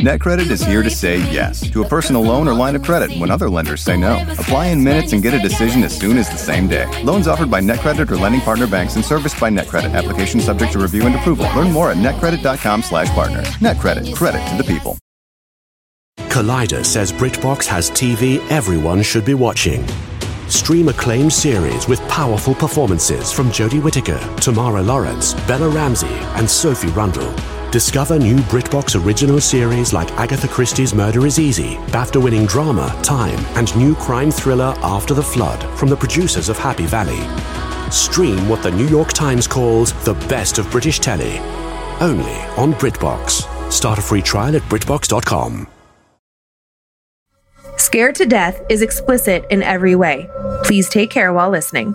NetCredit is here to say yes to a personal loan or line of credit when other lenders say no. Apply in minutes and get a decision as soon as the same day. Loans offered by NetCredit or lending partner banks and serviced by NetCredit. Application subject to review and approval. Learn more at netcredit.com/partner. NetCredit. Credit to the people. Collider says BritBox has TV everyone should be watching. Stream acclaimed series with powerful performances from Jodie Whittaker, Tamara Lawrence, Bella Ramsey, and Sophie Rundle. Discover new BritBox original series like Agatha Christie's Murder is Easy, BAFTA winning drama Time, and new crime thriller After the Flood from the producers of Happy Valley. Stream what the New York Times calls the best of British telly. Only on BritBox. Start a free trial at BritBox.com. Scared to Death is explicit in every way. Please take care while listening.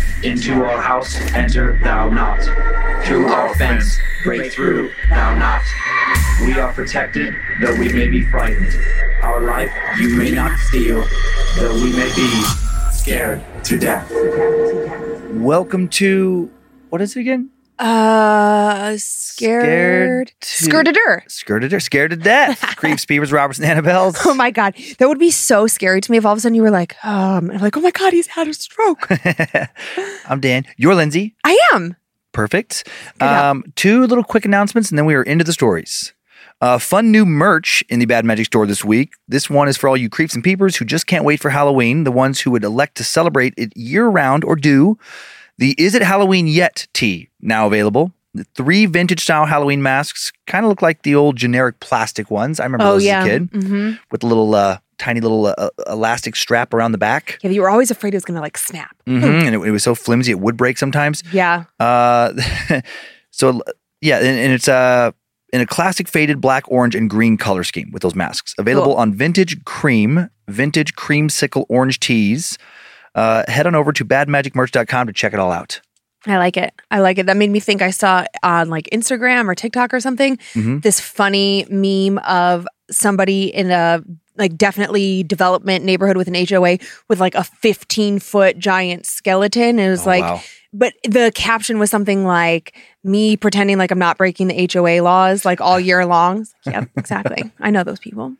Into our house enter thou not. Through our fence break through thou not. We are protected, though we may be frightened. Our life you may not steal, though we may be scared to death. Welcome to what is it again? Uh, scared. Scared to-. Skirted her, scared to death. Creeps, Beavers, Roberts, and Annabelles. Oh my god, that would be so scary to me if all of a sudden you were like, um, I'm like, oh my god, he's had a stroke. I'm Dan. You're Lynze. I am. Perfect. Um, two little quick announcements, and then we are into the stories. Uh, fun new merch in the Bad Magic store this week. This one is for all you creeps and peepers who just can't wait for Halloween, the ones who would elect to celebrate it year round or do. The Is It Halloween Yet tee now available. The three vintage style Halloween masks kind of look like the old generic plastic ones. I remember Oh those yeah. as a kid hmm with a little uh, tiny little uh, elastic strap around the back. Yeah, you were always afraid it was gonna like snap. hmm And it, it was so flimsy it would break sometimes. Yeah. Uh, so yeah, and, and it's uh in a classic faded black, orange, and green color scheme with those masks. Available Cool. on vintage cream, vintage creamsicle orange tees. Uh, head on over to badmagicmerch.com to check it all out. I like it. I like it. That made me think I saw on like Instagram or TikTok or something Mhm. this funny meme of somebody in a like definitely development neighborhood with an HOA with like a 15 foot giant skeleton. And it was Oh, like, wow. but the caption was something like me pretending like I'm not breaking the HOA laws like all year long. Like, yep, exactly. I know those people.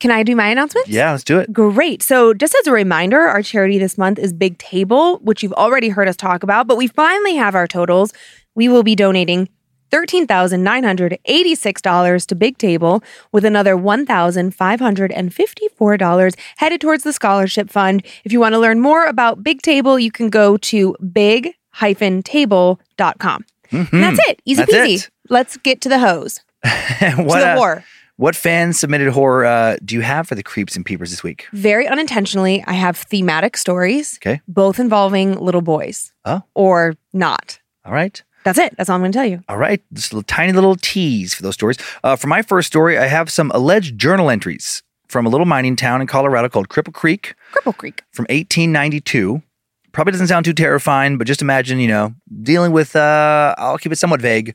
Can I do my announcements? Yeah, let's do it. Great. So, just as a reminder, our charity this month is Big Table, which you've already heard us talk about, but we finally have our totals. We will be donating $13,986 to Big Table with another $1,554 headed towards the scholarship fund. If you want to learn more about Big Table, you can go to big-table.com. And that's it. Easy. That's peasy. it. Let's get to the hose. what, to the uh, war. What fan submitted horror uh, do you have for the creeps and peepers this week? Very unintentionally, I have thematic stories, Okay. both involving little boys. Oh. Or not. All right. That's it. That's all I'm going to tell you. All right, just a little, tiny little tease for those stories. Uh, for my first story, I have some alleged journal entries from a little mining town in Colorado called Cripple Creek Cripple Creek. from 1892. Probably doesn't sound too terrifying, but just imagine, you know, dealing with, uh, I'll keep it somewhat vague,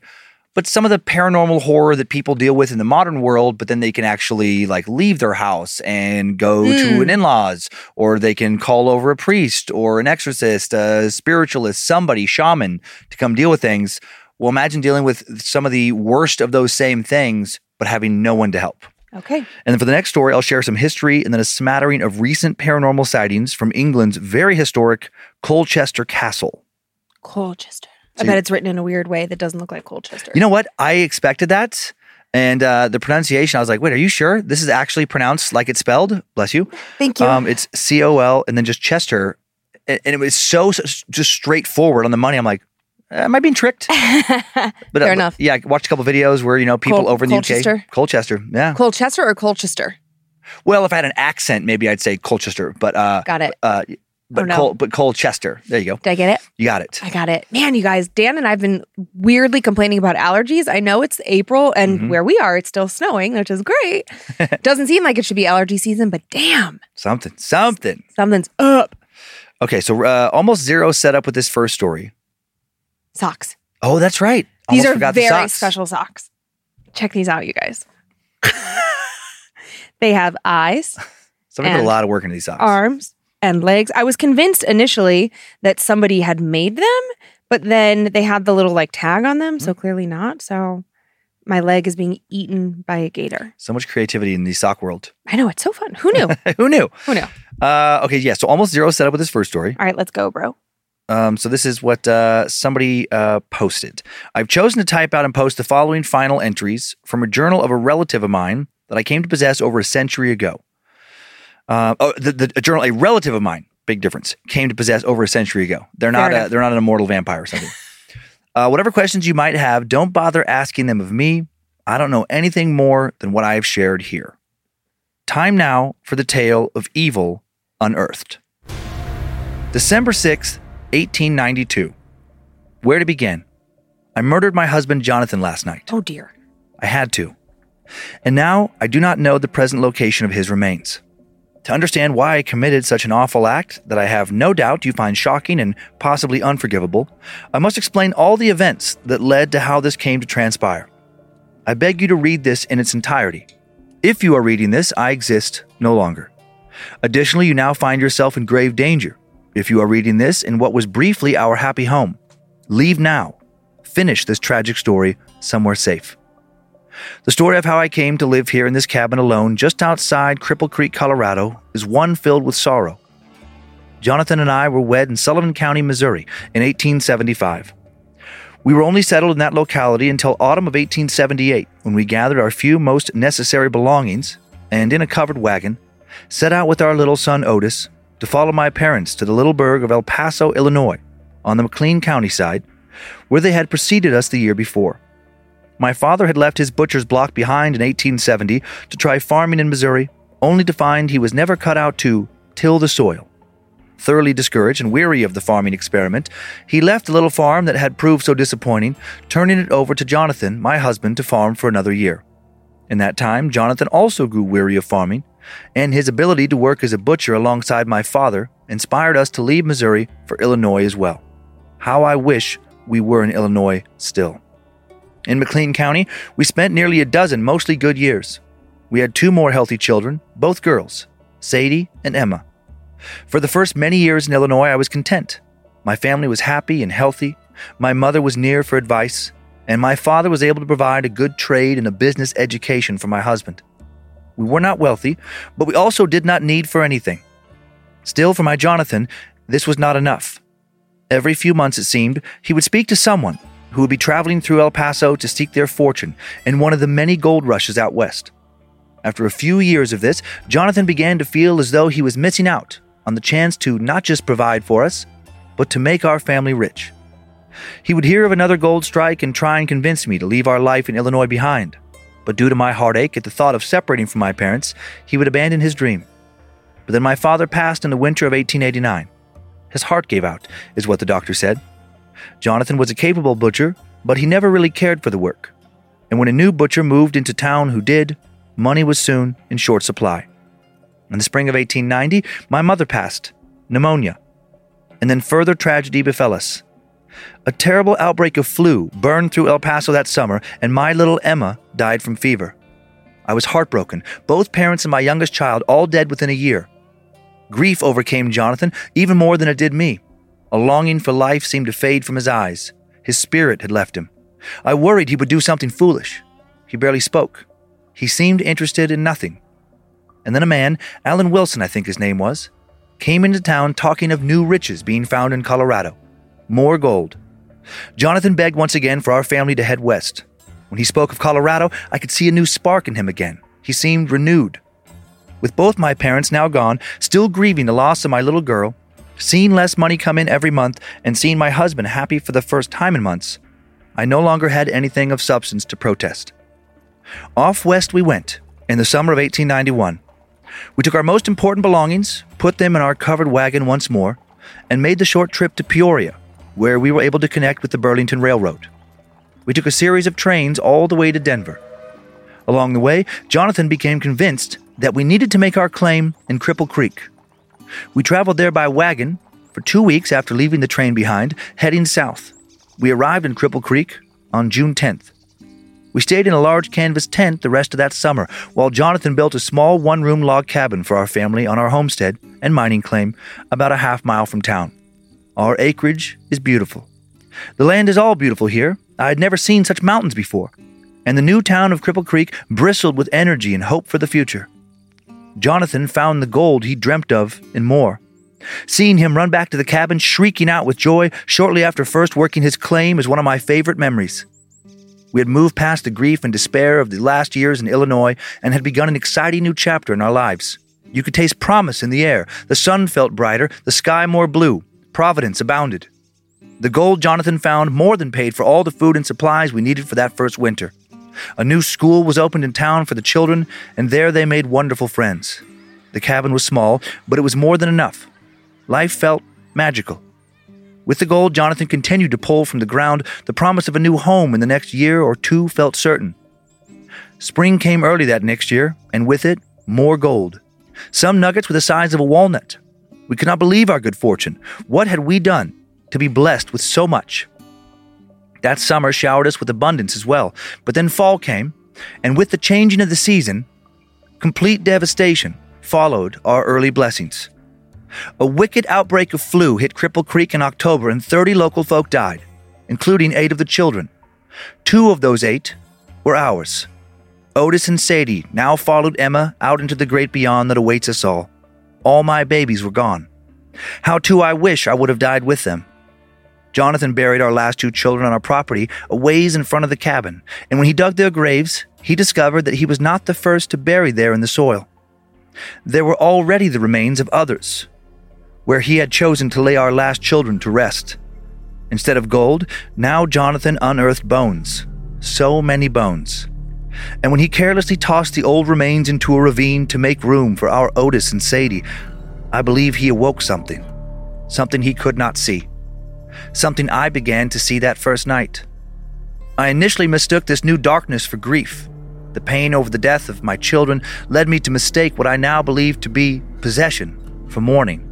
but some of the paranormal horror that people deal with in the modern world, but then they can actually like leave their house and go to hmm. an in laws, or they can call over a priest or an exorcist, a spiritualist, somebody, shaman to come deal with things. Well, imagine dealing with some of the worst of those same things, but having no one to help. Okay. And then for the next story, I'll share some history and then a smattering of recent paranormal sightings from England's very historic Colchester Castle. Colchester. I bet it's written in a weird way that doesn't look like Colchester. You know what? I expected that. And uh, the pronunciation, I was like, wait, are you sure this is actually pronounced like it's spelled? Bless you. Thank you. Um, it's C O L and then just Chester. And, and it was so, so just straightforward on the money. I'm like, am I being tricked? But Fair uh, enough. Yeah, I watched a couple videos where, you know, people Col- over in the Colchester? UK. Colchester. Yeah. Colchester or Colchester? well, if I had an accent, maybe I'd say Colchester. But uh, Got it. uh, but Oh, no. Col- but Colchester. There you go. Did I get it? You got it. I got it. Man, you guys, Dan and I've been weirdly complaining about allergies. I know it's April and Mm-hmm. where we are, it's still snowing, which is great. Doesn't seem like it should be allergy season, but damn, Something. Something. something's up. Okay, so uh, almost zero setup with this first story. Socks. Oh, that's right. These are forgot the very socks. special socks. Check these out, you guys. they have eyes, Somebody put a lot of work into these socks. arms, and legs. I was convinced initially that somebody had made them, but then they had the little like tag on them, so clearly not. So my leg is being eaten by a gator. So much creativity in the sock world. I know it's so fun. Who knew? Who knew? Who knew? Uh, okay, yeah. So almost zero set up with this first story. All right, let's go, bro. Um, so this is what uh, somebody uh, posted. I've chosen to type out and post the following final entries from a journal of a relative of mine that I came to possess over a century ago. Uh, oh, the, the a journal a relative of mine, big difference, came to possess over a century ago. They're not a, they're not an immortal vampire or something. uh, whatever questions you might have, don't bother asking them of me. I don't know anything more than what I have shared here. Time now for the tale of evil unearthed. December 6th, 1892. Where to begin? I murdered my husband Jonathan last night. Oh dear. I had to. And now I do not know the present location of his remains. To understand why I committed such an awful act that I have no doubt you find shocking and possibly unforgivable, I must explain all the events that led to how this came to transpire. I beg you to read this in its entirety. If you are reading this, I exist no longer. Additionally, you now find yourself in grave danger. If you are reading this in what was briefly our happy home, leave now. Finish this tragic story somewhere safe. The story of how I came to live here in this cabin alone just outside Cripple Creek, Colorado, is one filled with sorrow. Jonathan and I were wed in Sullivan County, Missouri in 1875. We were only settled in that locality until autumn of 1878 when we gathered our few most necessary belongings and, in a covered wagon, set out with our little son Otis to follow my parents to the little burg of El Paso, Illinois, on the McLean County side, where they had preceded us the year before. My father had left his butcher's block behind in 1870 to try farming in Missouri, only to find he was never cut out to till the soil. Thoroughly discouraged and weary of the farming experiment, he left the little farm that had proved so disappointing, turning it over to Jonathan, my husband, to farm for another year. In that time, Jonathan also grew weary of farming, and his ability to work as a butcher alongside my father inspired us to leave Missouri for Illinois as well. How I wish we were in Illinois still. In McLean County, we spent nearly a dozen mostly good years. We had two more healthy children, both girls, Sadie and Emma. For the first many years in Illinois, I was content. My family was happy and healthy. My mother was near for advice, and my father was able to provide a good trade and a business education for my husband. We were not wealthy, but we also did not need for anything. Still, for my Jonathan, this was not enough. Every few months, it seemed, he would speak to someone who would be traveling through El Paso to seek their fortune in one of the many gold rushes out west. After a few years of this, Jonathan began to feel as though he was missing out on the chance to not just provide for us, but to make our family rich. He would hear of another gold strike and try and convince me to leave our life in Illinois behind. But due to my heartache at the thought of separating from my parents, he would abandon his dream. But then my father passed in the winter of 1889. His heart gave out, is what the doctor said. Jonathan was a capable butcher, but he never really cared for the work. And when a new butcher moved into town who did, money was soon in short supply. In the spring of 1890, my mother passed, pneumonia. And then further tragedy befell us. A terrible outbreak of flu burned through El Paso that summer, and my little Emma died from fever. I was heartbroken, both parents and my youngest child all dead within a year. Grief overcame Jonathan even more than it did me. A longing for life seemed to fade from his eyes. His spirit had left him. I worried he would do something foolish. He barely spoke. He seemed interested in nothing. And then a man, Alan Wilson, I think his name was, came into town talking of new riches being found in Colorado. More gold. Jonathan begged once again for our family to head west. When he spoke of Colorado, I could see a new spark in him again. He seemed renewed. With both my parents now gone, still grieving the loss of my little girl, seeing less money come in every month, and seeing my husband happy for the first time in months, I no longer had anything of substance to protest. Off west we went in the summer of 1891. We took our most important belongings, put them in our covered wagon once more, and made the short trip to Peoria, where we were able to connect with the Burlington Railroad. We took a series of trains all the way to Denver. Along the way, Jonathan became convinced that we needed to make our claim in Cripple Creek. We traveled there by wagon, for two weeks after leaving the train behind, heading south. We arrived in Cripple Creek on June 10th. We stayed in a large canvas tent the rest of that summer, while Jonathan built a small one room log cabin for our family on our homestead and mining claim about a half mile from town. Our acreage is beautiful. The land is all beautiful here. I had never seen such mountains before. And the new town of Cripple Creek bristled with energy and hope for the future. Jonathan found the gold he dreamt of and more. Seeing him run back to the cabin, shrieking out with joy shortly after first working his claim, is one of my favorite memories. We had moved past the grief and despair of the last years in Illinois and had begun an exciting new chapter in our lives. You could taste promise in the air. The sun felt brighter, the sky more blue. Providence abounded. The gold Jonathan found more than paid for all the food and supplies we needed for that first winter. A new school was opened in town for the children, and there they made wonderful friends. The cabin was small, but it was more than enough. Life felt magical. With the gold Jonathan continued to pull from the ground, the promise of a new home in the next year or two felt certain. Spring came early that next year, and with it, more gold. Some nuggets were the size of a walnut. We could not believe our good fortune. What had we done to be blessed with so much? That summer showered us with abundance as well, but then fall came, and with the changing of the season, complete devastation followed our early blessings. A wicked outbreak of flu hit Cripple Creek in October, and 30 local folk died, including eight of the children. Two of those eight were ours. Otis and Sadie now followed Emma out into the great beyond that awaits us all. All my babies were gone. How too I wish I would have died with them. Jonathan buried our last two children on our property a ways in front of the cabin, and when he dug their graves, he discovered that he was not the first to bury there in the soil. There were already the remains of others, where he had chosen to lay our last children to rest. Instead of gold, now Jonathan unearthed bones. So many bones. And when he carelessly tossed the old remains into a ravine to make room for our Otis and Sadie, I believe he awoke something. Something he could not see. Something I began to see that first night. I initially mistook this new darkness for grief. The pain over the death of my children led me to mistake what I now believe to be possession for mourning.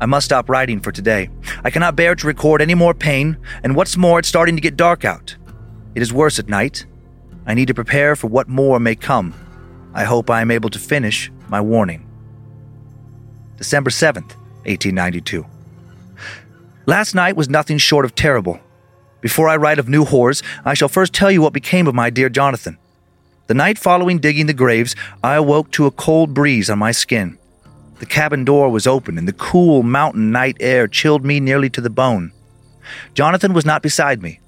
I must stop writing for today. I cannot bear to record any more pain, and what's more, it's starting to get dark out. It is worse at night. I need to prepare for what more may come. I hope I am able to finish my warning. December 7th, 1892. Last night was nothing short of terrible. Before I write of new horrors, I shall first tell you what became of my dear Jonathan. The night following digging the graves, I awoke to a cold breeze on my skin. The cabin door was open, and the cool mountain night air chilled me nearly to the bone. Jonathan was not beside me,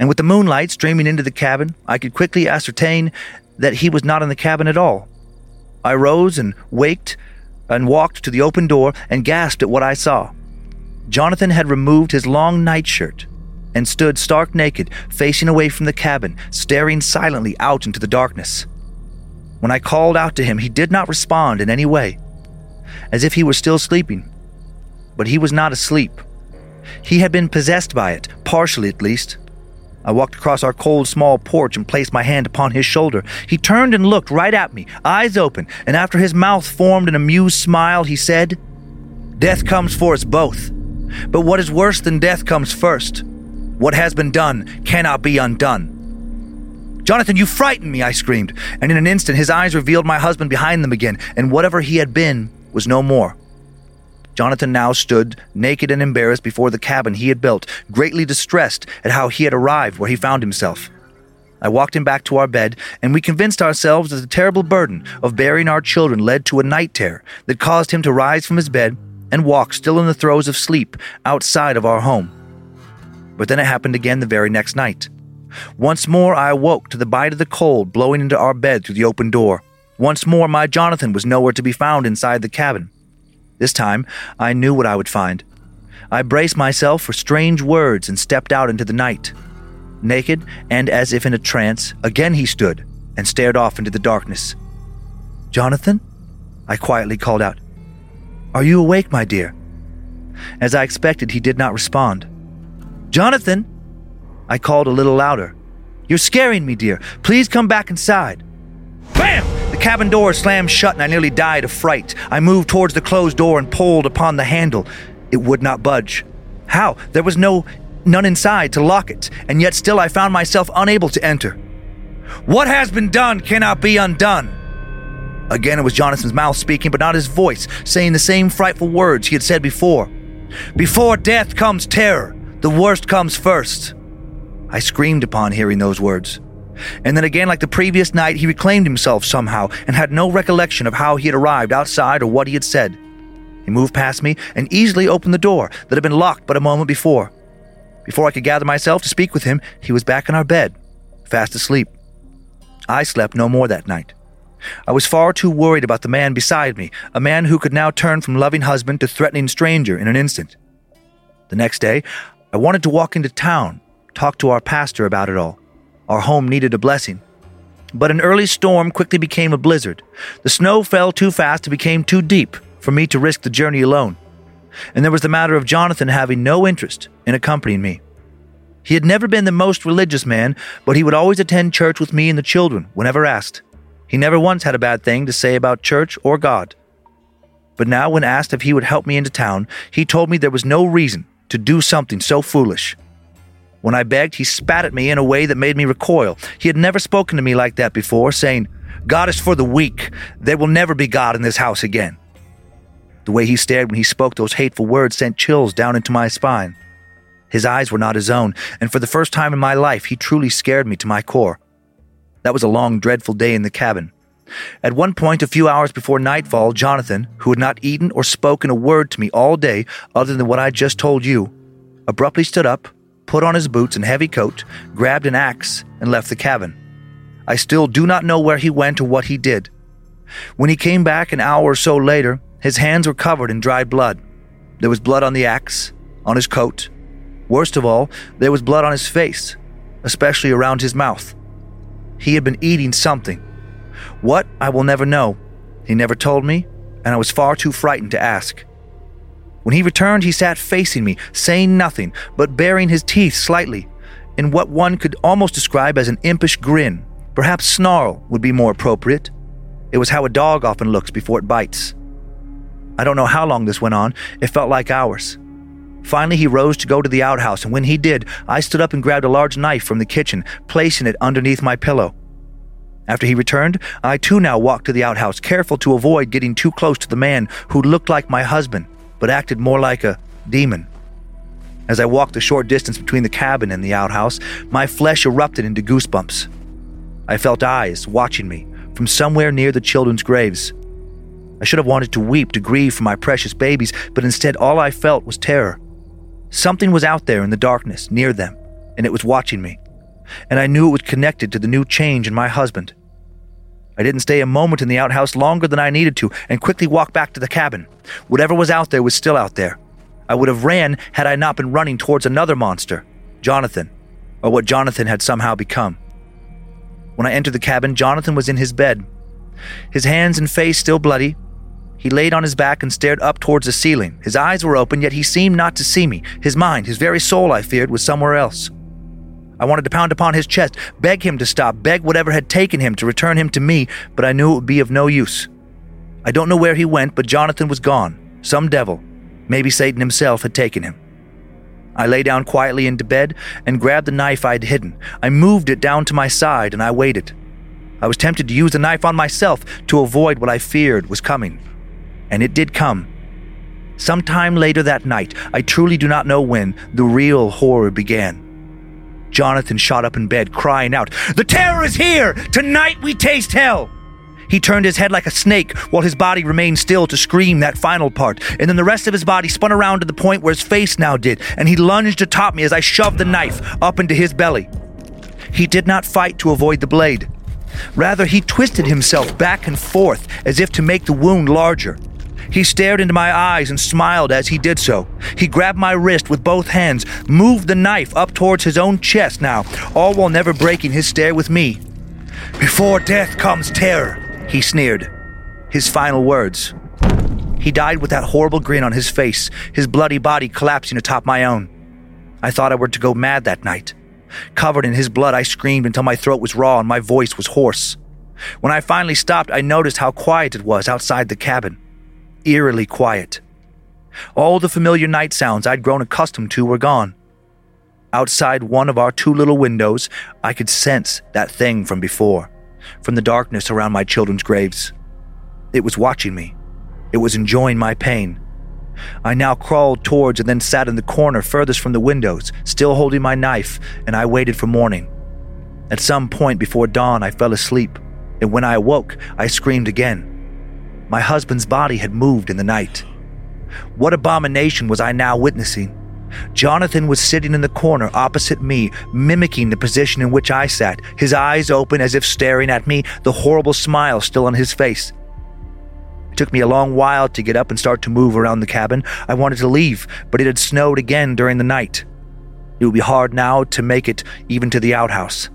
and with the moonlight streaming into the cabin, I could quickly ascertain that he was not in the cabin at all. I rose and waked and walked to the open door and gasped at what I saw. Jonathan had removed his long nightshirt and stood stark naked, facing away from the cabin, staring silently out into the darkness. When I called out to him, he did not respond in any way as if he were still sleeping. But he was not asleep. He had been possessed by it, partially at least. I walked across our cold small porch and placed my hand upon his shoulder. He turned and looked right at me, eyes open, and after his mouth formed an amused smile, he said, Death comes for us both. But what is worse than death comes first. What has been done cannot be undone. Jonathan, you frighten me, I screamed, and in an instant his eyes revealed my husband behind them again, and whatever he had been was no more. Jonathan now stood naked and embarrassed before the cabin he had built, greatly distressed at how he had arrived where he found himself. I walked him back to our bed, and we convinced ourselves that the terrible burden of burying our children led to a night terror that caused him to rise from his bed and walk, still in the throes of sleep, outside of our home. But then it happened again the very next night. Once more I awoke to the bite of the cold blowing into our bed through the open door. Once more, my Jonathan was nowhere to be found inside the cabin. This time, I knew what I would find. I braced myself for strange words and stepped out into the night. Naked and as if in a trance, again he stood and stared off into the darkness. Jonathan? I quietly called out. Are you awake, my dear? As I expected, he did not respond. Jonathan! I called a little louder. You're scaring me, dear. Please come back inside. Bam! The cabin door slammed shut and I nearly died of fright. I moved towards the closed door and pulled upon the handle. It would not budge. How? There was no none inside to lock it, and yet still I found myself unable to enter. What has been done cannot be undone. Again, it was Jonathan's mouth speaking, but not his voice, saying the same frightful words he had said before. Before death comes terror, the worst comes first. I screamed upon hearing those words. And then again, like the previous night, he reclaimed himself somehow and had no recollection of how he had arrived outside or what he had said. He moved past me and easily opened the door that had been locked but a moment before. Before I could gather myself to speak with him, he was back in our bed, fast asleep. I slept no more that night. I was far too worried about the man beside me, a man who could now turn from loving husband to threatening stranger in an instant. The next day, I wanted to walk into town, talk to our pastor about it all. Our home needed a blessing. But an early storm quickly became a blizzard. The snow fell too fast and became too deep for me to risk the journey alone. And there was the matter of Jonathan having no interest in accompanying me. He had never been the most religious man, but he would always attend church with me and the children whenever asked. He never once had a bad thing to say about church or God. But now, when asked if he would help me into town, he told me there was no reason to do something so foolish. When I begged, he spat at me in a way that made me recoil. He had never spoken to me like that before, saying, God is for the weak. There will never be God in this house again. The way he stared when he spoke those hateful words sent chills down into my spine. His eyes were not his own, and for the first time in my life, he truly scared me to my core. That was a long, dreadful day in the cabin. At one point, a few hours before nightfall, Jonathan, who had not eaten or spoken a word to me all day other than what I just told you, abruptly stood up, put on his boots and heavy coat, grabbed an axe, and left the cabin. I still do not know where he went or what he did. When he came back an hour or so later, his hands were covered in dried blood. There was blood on the axe, on his coat. Worst of all, there was blood on his face, especially around his mouth. He had been eating something. What, I will never know. He never told me, and I was far too frightened to ask. When he returned, he sat facing me, saying nothing, but baring his teeth slightly, in what one could almost describe as an impish grin. Perhaps snarl would be more appropriate. It was how a dog often looks before it bites. I don't know how long this went on, it felt like hours. Finally, he rose to go to the outhouse, and when he did, I stood up and grabbed a large knife from the kitchen, placing it underneath my pillow. After he returned, I too now walked to the outhouse, careful to avoid getting too close to the man who looked like my husband, but acted more like a demon. As I walked the short distance between the cabin and the outhouse, my flesh erupted into goosebumps. I felt eyes watching me from somewhere near the children's graves. I should have wanted to weep to grieve for my precious babies, but instead all I felt was terror. Something was out there in the darkness near them, and it was watching me. And I knew it was connected to the new change in my husband. I didn't stay a moment in the outhouse longer than I needed to and quickly walked back to the cabin. Whatever was out there was still out there. I would have ran had I not been running towards another monster, Jonathan, or what Jonathan had somehow become. When I entered the cabin, Jonathan was in his bed, his hands and face still bloody, he laid on his back and stared up towards the ceiling. His eyes were open, yet he seemed not to see me. His mind, his very soul, I feared, was somewhere else. I wanted to pound upon his chest, beg him to stop, beg whatever had taken him to return him to me, but I knew it would be of no use. I don't know where he went, but Jonathan was gone. Some devil, maybe Satan himself, had taken him. I lay down quietly into bed and grabbed the knife I had hidden. I moved it down to my side and I waited. I was tempted to use the knife on myself to avoid what I feared was coming and it did come. Sometime later that night, I truly do not know when, the real horror began. Jonathan shot up in bed, crying out, The terror is here! Tonight we taste hell! He turned his head like a snake while his body remained still to scream that final part, and then the rest of his body spun around to the point where his face now did, and he lunged atop me as I shoved the knife up into his belly. He did not fight to avoid the blade. Rather, he twisted himself back and forth as if to make the wound larger. He stared into my eyes and smiled as he did so. He grabbed my wrist with both hands, moved the knife up towards his own chest now, all while never breaking his stare with me. Before death comes terror, he sneered. His final words. He died with that horrible grin on his face, his bloody body collapsing atop my own. I thought I were to go mad that night. Covered in his blood, I screamed until my throat was raw and my voice was hoarse. When I finally stopped, I noticed how quiet it was outside the cabin eerily quiet. All the familiar night sounds I'd grown accustomed to were gone. Outside one of our two little windows, I could sense that thing from before, from the darkness around my children's graves. It was watching me. It was enjoying my pain. I now crawled towards and then sat in the corner furthest from the windows, still holding my knife, and I waited for morning. At some point before dawn, I fell asleep, and when I awoke, I screamed again. My husband's body had moved in the night. What abomination was I now witnessing? Jonathan was sitting in the corner opposite me, mimicking the position in which I sat, his eyes open as if staring at me, the horrible smile still on his face. It took me a long while to get up and start to move around the cabin. I wanted to leave, but it had snowed again during the night. It would be hard now to make it even to the outhouse.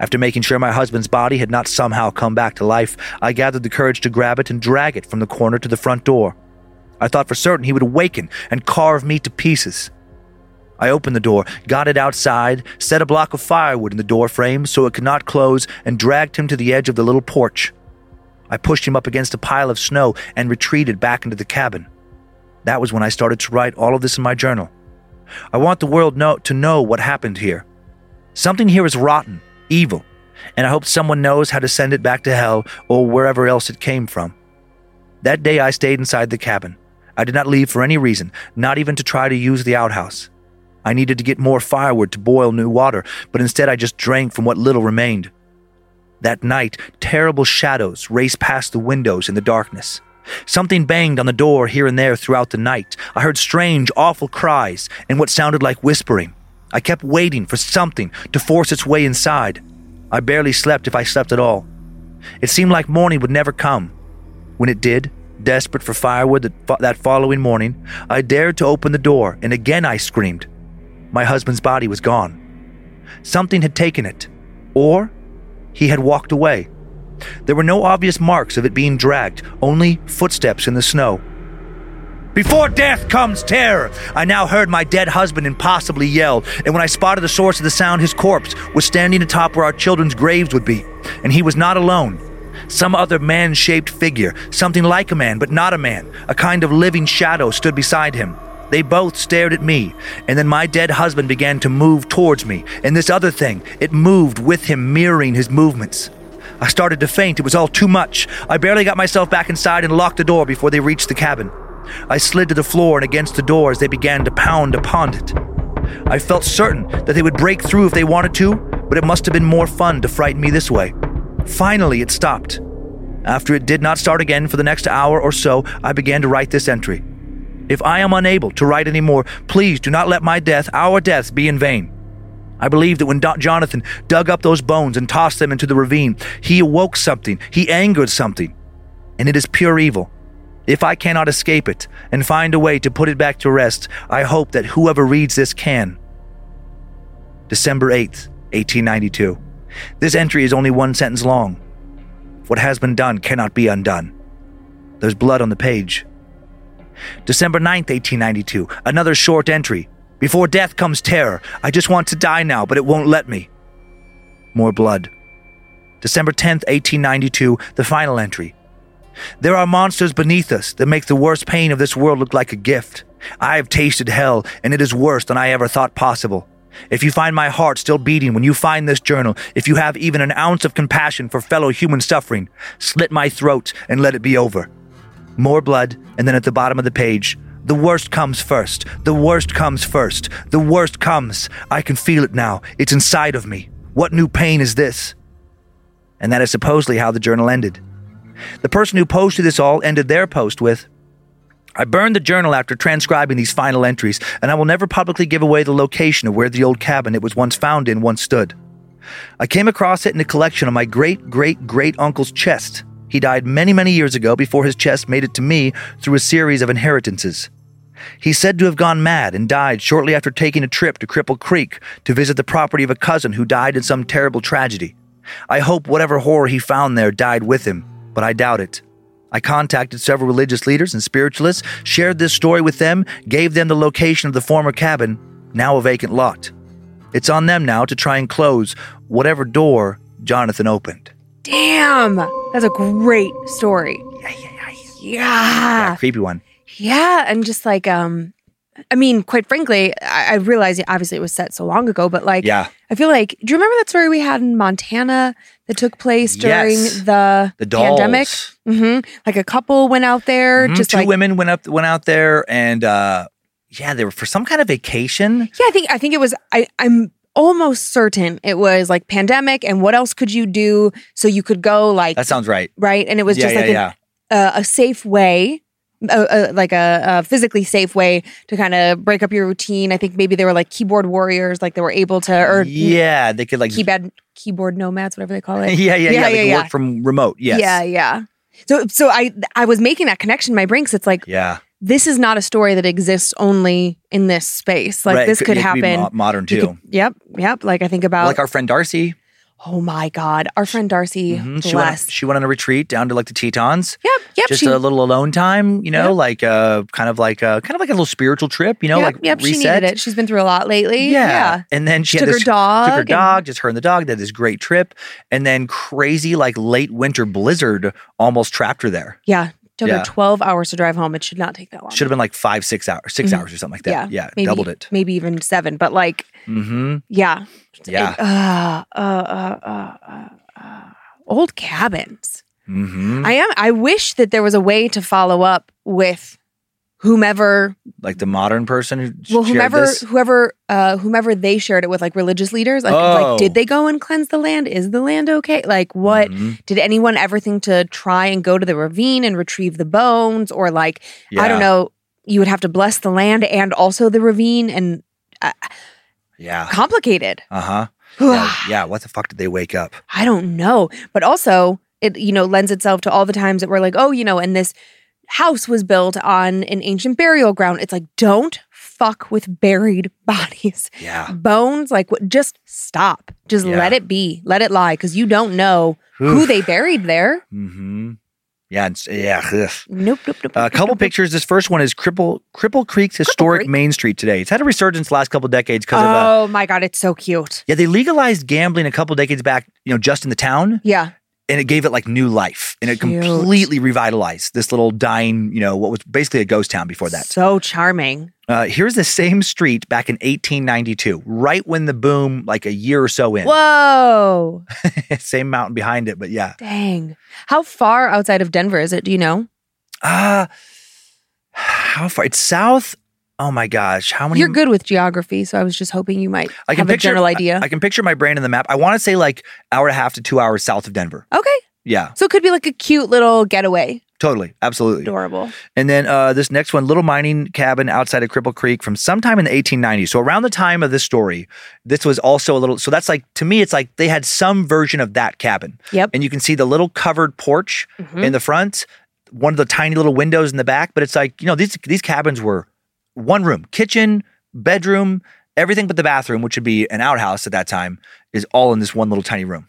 After making sure my husband's body had not somehow come back to life, I gathered the courage to grab it and drag it from the corner to the front door. I thought for certain he would awaken and carve me to pieces. I opened the door, got it outside, set a block of firewood in the door frame so it could not close, and dragged him to the edge of the little porch. I pushed him up against a pile of snow and retreated back into the cabin. That was when I started to write all of this in my journal. I want the world know, to know what happened here. Something here is rotten, evil, and I hope someone knows how to send it back to hell or wherever else it came from. That day I stayed inside the cabin. I did not leave for any reason, not even to try to use the outhouse. I needed to get more firewood to boil new water, but instead I just drank from what little remained. That night, terrible shadows raced past the windows in the darkness. Something banged on the door here and there throughout the night. I heard strange, awful cries and what sounded like whispering. I kept waiting for something to force its way inside. I barely slept if I slept at all. It seemed like morning would never come. When it did, Desperate for firewood that, that following morning, I dared to open the door, and again I screamed. My husband's body was gone. Something had taken it, or he had walked away. There were no obvious marks of it being dragged, only footsteps in the snow. Before death comes terror! I now heard my dead husband impossibly yell, and when I spotted the source of the sound, his corpse was standing atop where our children's graves would be. And he was not alone. Some other man shaped figure, something like a man but not a man, a kind of living shadow, stood beside him. They both stared at me, and then my dead husband began to move towards me, and this other thing, it moved with him, mirroring his movements. I started to faint. It was all too much. I barely got myself back inside and locked the door before they reached the cabin. I slid to the floor and against the door as they began to pound upon it. I felt certain that they would break through if they wanted to, but it must have been more fun to frighten me this way. Finally, it stopped. After it did not start again for the next hour or so, I began to write this entry. If I am unable to write any more, please do not let my death, our deaths, be in vain. I believe that when Jonathan dug up those bones and tossed them into the ravine, he awoke something, he angered something, and it is pure evil. If I cannot escape it and find a way to put it back to rest, I hope that whoever reads this can. December 8th, 1892. This entry is only one sentence long. What has been done cannot be undone. There's blood on the page. December 9th, 1892. Another short entry. Before death comes terror. I just want to die now, but it won't let me. More blood. December 10th, 1892. The final entry. There are monsters beneath us that make the worst pain of this world look like a gift. I have tasted hell, and it is worse than I ever thought possible. If you find my heart still beating when you find this journal, if you have even an ounce of compassion for fellow human suffering, slit my throat and let it be over. More blood, and then at the bottom of the page, the worst comes first. The worst comes first. The worst comes. I can feel it now. It's inside of me. What new pain is this? And that is supposedly how the journal ended. The person who posted this all ended their post with, I burned the journal after transcribing these final entries, and I will never publicly give away the location of where the old cabin it was once found in once stood. I came across it in a collection on my great great great uncle's chest. He died many, many years ago before his chest made it to me through a series of inheritances. He's said to have gone mad and died shortly after taking a trip to Cripple Creek to visit the property of a cousin who died in some terrible tragedy. I hope whatever horror he found there died with him, but I doubt it. I contacted several religious leaders and spiritualists, shared this story with them, gave them the location of the former cabin, now a vacant lot. It's on them now to try and close whatever door Jonathan opened. Damn. That's a great story. Yeah. yeah, yeah. Yeah. Creepy one. Yeah, and just like um I mean, quite frankly, I, I realize obviously it was set so long ago, but like Yeah. I feel like do you remember that story we had in Montana that took place during Yes. the, The dolls. pandemic? hmm Like a couple went out there, Mhm. just two like women went up went out there and uh yeah, they were for some kind of vacation. Yeah, I think I think it was I I'm almost certain it was like pandemic and what else could you do so you could go like That sounds right. right and it was yeah, just yeah, like yeah. An, a, a safe way uh, uh, like a, a physically safe way to kind of break up your routine. I think maybe they were like keyboard warriors, like they were able to, or yeah, they could like keyboard keyboard nomads, whatever they call it. yeah, yeah, yeah. Yeah, they yeah, could yeah. work from remote. Yes. Yeah, yeah. So, so I I was making that connection in my brain. it's like Yeah. this is not a story that exists only in this space. Like Right, this could be happen. mo- modern too. could- yep, yep. Like I think about like our friend Darcy. Oh my God, our friend Darcy, Mhm. She went. bless. She went on a retreat down to like the Tetons. Yep, yep. Just she, a little alone time, you know, Yep. like uh, kind of like uh, kind of like a little spiritual trip, you know, yep, like yep. She needed it. She's been through a lot lately. Yeah. Yeah, And then she Took had her this, dog Took her and- dog, just her and the dog. They had this great trip. And then crazy, like late winter blizzard almost trapped her there. yeah. Took Yeah. her twelve hours to drive home. It should not take that long. Should have been like five, six hours, 6 Mhm. hours or something like that. Yeah. maybe, doubled it. Maybe even seven. But like, Mm-hmm. yeah, Yeah. It- uh, uh, uh, uh, uh, uh, old cabins. Mm-hmm. I am. I wish that there was a way to follow up with whomever Like the modern person who well whomever this. whoever uh whomever they shared it with like religious leaders like, Oh. like did they go and cleanse the land is the land okay like what Mhm. did anyone ever think to try and go to the ravine and retrieve the bones or like i don't know you would have to bless the land and also the ravine and uh, Yeah. complicated Uh huh. yeah. Yeah. What the fuck did they wake up? i don't know but also it you know lends itself to all the times that we're like oh you know and this house was built on an ancient burial ground it's like don't fuck with buried bodies Yeah. bones like what just stop just Yeah. let it be let it lie because you don't know who they buried there Mm-hmm. Yeah. Yeah. ugh. nope nope nope A nope, couple nope, nope. pictures. This first one is Cripple Cripple Creek's historic Creek. Main Street today. It's had a resurgence the last couple decades because of uh, oh my god it's so cute yeah they legalized gambling a couple decades back. You know, just in the town, yeah and it gave it like new life, and it Cute. completely revitalized this little dying. You know, what was basically a ghost town before that. so charming Uh, here's the same street back in 1892, right when the boom, like a year or so in. whoa same mountain behind it, but yeah. dang how far outside of denver is it do you know Uh how far? It's south. Oh my gosh, how many? you're good with geography so i was just hoping you might I can have a general idea I, I can picture my brain in the map. I want to say like hour and a half to two hours south of Denver. okay Yeah, so it could be like a cute little getaway totally, absolutely. adorable And then uh, this next one, little mining cabin outside of Cripple Creek from sometime in the 1890s. So around the time of this story, this was also a little. So that's like to me, it's like they had some version of that cabin. Yep. And you can see the little covered porch Mhm. in the front, one of the tiny little windows in the back. But it's like you know these these cabins were one room, kitchen, bedroom, everything but the bathroom, which would be an outhouse at that time, is all in this one little tiny room.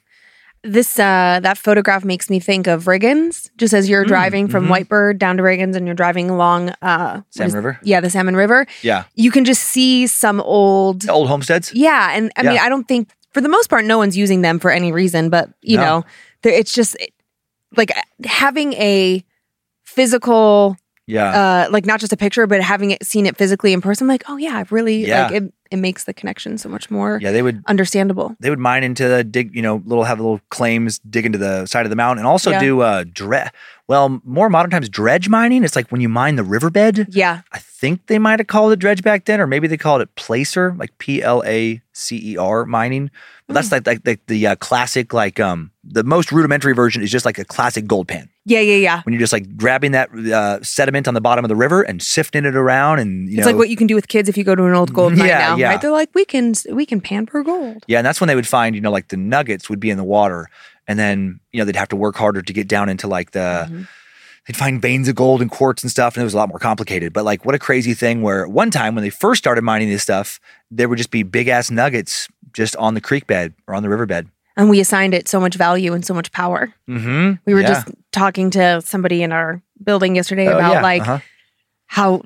this uh that photograph makes me think of Riggins. Just as you're Mm, driving from mhm. Whitebird down to Riggins and you're driving along uh Salmon River? Yeah, the Salmon River. Yeah, You can just see some old old homesteads. Yeah, and I mean I don't think for the most part no one's using them for any reason, but you No. know, it's just like having a physical Yeah, uh like not just a picture but having it seen it physically in person like oh yeah really Yeah. like it, it makes the connection so much more yeah. They would understandable they would mine into the dig, you know, little have little claims, dig into the side of the mountain, and also Yeah. do uh dredge. Well, more modern times, dredge mining. It's like when you mine the riverbed. yeah I think they might have called it dredge back then, or maybe they called it placer, like P L A C E R mining. But that's like like, like the uh, classic, like um the most rudimentary version is just like a classic gold pan yeah yeah yeah when you're just like grabbing that uh, sediment on the bottom of the river and sifting it around, and you it's know, like what you can do with kids if you go to an old gold mine Yeah, now yeah. right they're like we can we can pan for gold Yeah, and that's when they would find, you know, like the nuggets would be in the water, and then you know they'd have to work harder to get down into like the. Mhm. They'd find veins of gold and quartz and stuff, and it was a lot more complicated. But like, what a crazy thing! Where one time when they first started mining this stuff, there would just be big ass nuggets just on the creek bed or on the riverbed. and we assigned it so much value and so much power Mm-hmm. we were just talking to somebody in our building yesterday Oh, about like uh-huh. how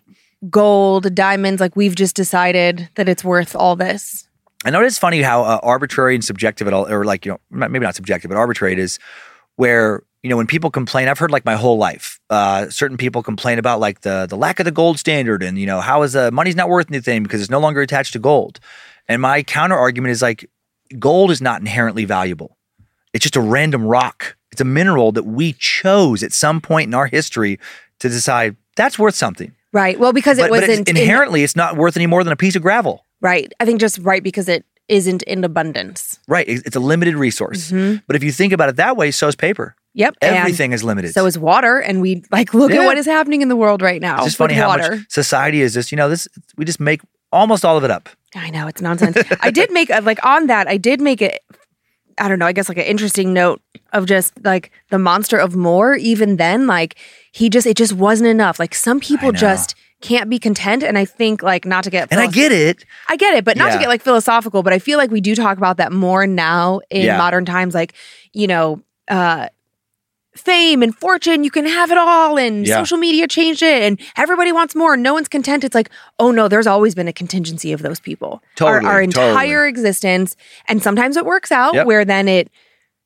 gold diamonds like we've just decided that it's worth all this I know it's funny how uh, arbitrary and subjective it all, or like you know, maybe not subjective, but arbitrary it is. Where you know, when people complain, I've heard like my whole life, uh, certain people complain about like the the lack of the gold standard, and you know, how is the money's not worth anything because it's no longer attached to gold. And my counter argument is like, gold is not inherently valuable. It's just a random rock. It's a mineral that we chose at some point in our history to decide that's worth something. Right. Well, because it But, but it's- wasn't in- inherently, it's not worth any more than a piece of gravel. right. I think just right because it isn't in abundance. Right. It's a limited resource. Mhm. But if you think about it that way, so is paper. Yep. and Everything is limited. So is water, and we like look Yeah. at what is happening in the world right now. it's just funny how water. much society is just, you know, this we just make almost all of it up. I know it's nonsense. I did make a, like on that. I did make it. I don't know. I guess like an interesting note of just like the monster of more. Even then, like he just it just wasn't enough. Like some people just can't be content, and I think like not to get And I get it. I get it, but not to get like philosophical. But I feel like we do talk about that more now in Yeah. modern times. Like you know, uh, fame and fortune, you can have it all, and Yeah. social media changed it, and everybody wants more. and No one's content. It's like, oh no, there's always been a contingency of those people. our, Totally, our entire totally. existence, and sometimes it works out Yep. where then it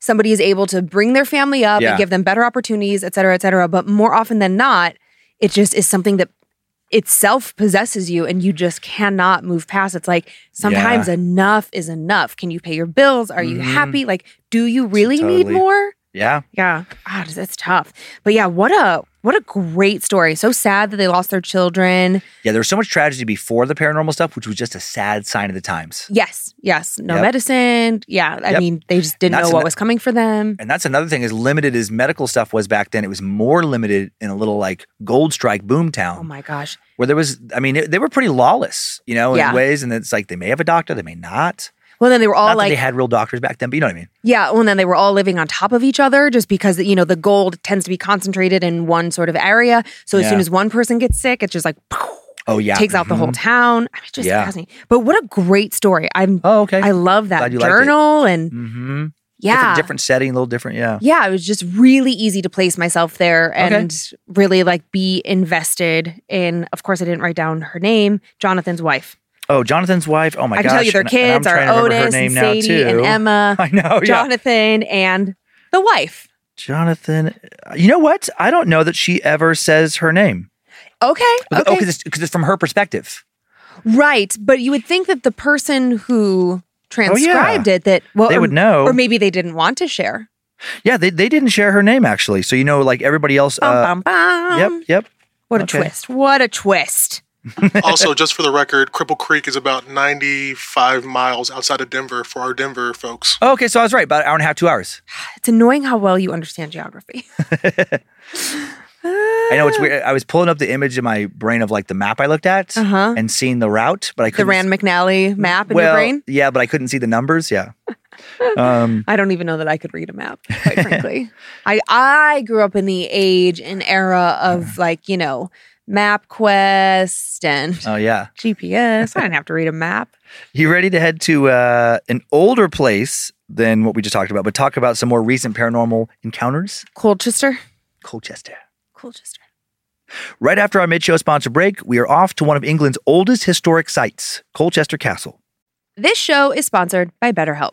somebody is able to bring their family up Yeah. and give them better opportunities, et cetera, et cetera. But more often than not, it just is something that itself possesses you and you just cannot move past. It's like sometimes Yeah. enough is enough. Can you pay your bills? Are you Mhm. happy? Like, do you really need more? Yeah. Yeah, ah, it's- tough. But yeah, what a what a great story. So sad that they lost their children. Yeah. There was so much tragedy before the paranormal stuff, which was just a sad sign of the times. Yes, yes, no Yep. medicine. Yeah, I Yep. mean, they just didn't know what ano- was coming for them. And that's another thing, as limited as medical stuff was back then, it was more limited in a little like gold strike boom town Oh my gosh. where there was, I mean, it, they were pretty lawless, you know, in Yeah. ways. And it's like they may have a doctor, they may not. Well, then they were all not like, they had real doctors back then, but you know what I mean? yeah. Well, then they were all living on top of each other, just because you know the gold tends to be concentrated in one sort of area. So as Yeah. soon as one person gets sick, it's just like Oh, yeah. takes out the whole Mhm. town. I mean, just Yeah. fascinating. But what a great story! I'm. Oh, okay. I love that Glad you liked it. journal and mm-hmm. yeah, Different, different setting, a little different. Yeah. yeah, it was just really easy to place myself there Okay. and really like be invested in. Of course, I didn't write down her name, Jonathan's wife. Oh, Jonathan's wife. Oh, my God. I gosh. can tell you their and- and kids are Otis and Sadie and. Emma, I know. Yeah. Jonathan, and the wife. Jonathan. You know what? I don't know that she ever says her name. Okay, Oh, okay, because it's, 'cause it's from her perspective. right. But you would think that the person who transcribed it that well, Oh, They or, would know. or maybe they didn't want to share. Yeah, they, they didn't share her name actually. So you know, like everybody else. Bum, Uh, bum, bum. yep, yep. What a twist! What a twist! Also, just for the record, Cripple Creek is about 95 miles outside of Denver for our Denver folks. Oh, okay, so I was right. About an hour and a half, two hours. It's annoying how well you understand geography. I know it's weird. I was pulling up the image in my brain of like the map I looked at Uh-huh. and seeing the route, but I the couldn't. Rand McNally map in well, your brain. yeah, but I couldn't see the numbers. Yeah. Um, I don't even know that I could read a map, quite frankly. I I grew up in the age and era of like, you know, MapQuest and oh yeah. GPS. I didn't have to read a map. You ready to head to uh, an older place than what we just talked about, but talk about some more recent paranormal encounters? Colchester. Colchester. Colchester. Right after our mid show sponsor break, we are off to one of England's oldest historic sites, Colchester Castle. This show is sponsored by BetterHelp.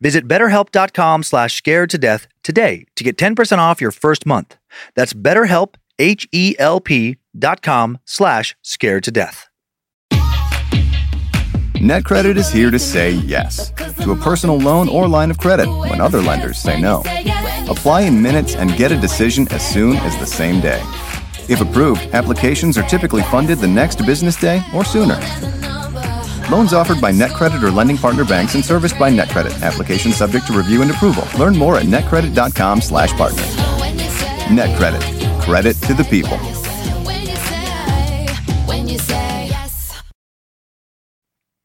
Visit betterhelp.com slash scared to death today to get 10% off your first month. That's betterhelp, H-E-L-P dot com slash scared to death. NetCredit is here to say yes to a personal loan or line of credit when other lenders say no. Apply in minutes and get a decision as soon as the same day. If approved, applications are typically funded the next business day or sooner. Loans offered by NetCredit or lending partner banks and serviced by NetCredit. Application subject to review and approval. Learn more at netcredit.com slash partner. NetCredit. Credit to the people.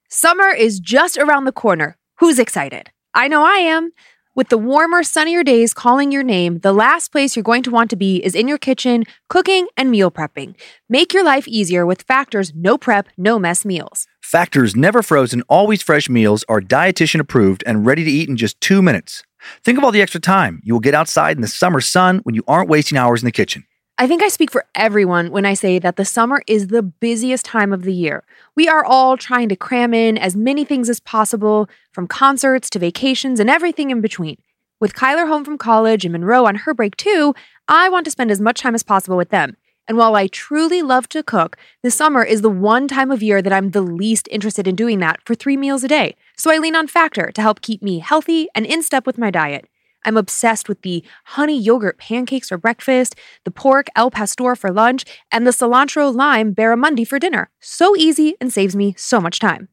Summer is just around the corner. Who's excited? I know I am. With the warmer, sunnier days calling your name, the last place you're going to want to be is in your kitchen, cooking and meal prepping. Make your life easier with Factor's no prep, no mess meals. Factor's never frozen, always fresh meals are dietitian approved and ready to eat in just two minutes. Think of all the extra time you will get outside in the summer sun when you aren't wasting hours in the kitchen. I think I speak for everyone when I say that the summer is the busiest time of the year. We are all trying to cram in as many things as possible, from concerts to vacations and everything in between. With Kyler home from college and Monroe on her break too, I want to spend as much time as possible with them. And while I truly love to cook, the summer is the one time of year that I'm the least interested in doing that for three meals a day. So I lean on Factor to help keep me healthy and in step with my diet. I'm obsessed with the honey yogurt pancakes for breakfast, the pork Al Pastor for lunch, and the cilantro lime barramundi for dinner. So easy and saves me so much time.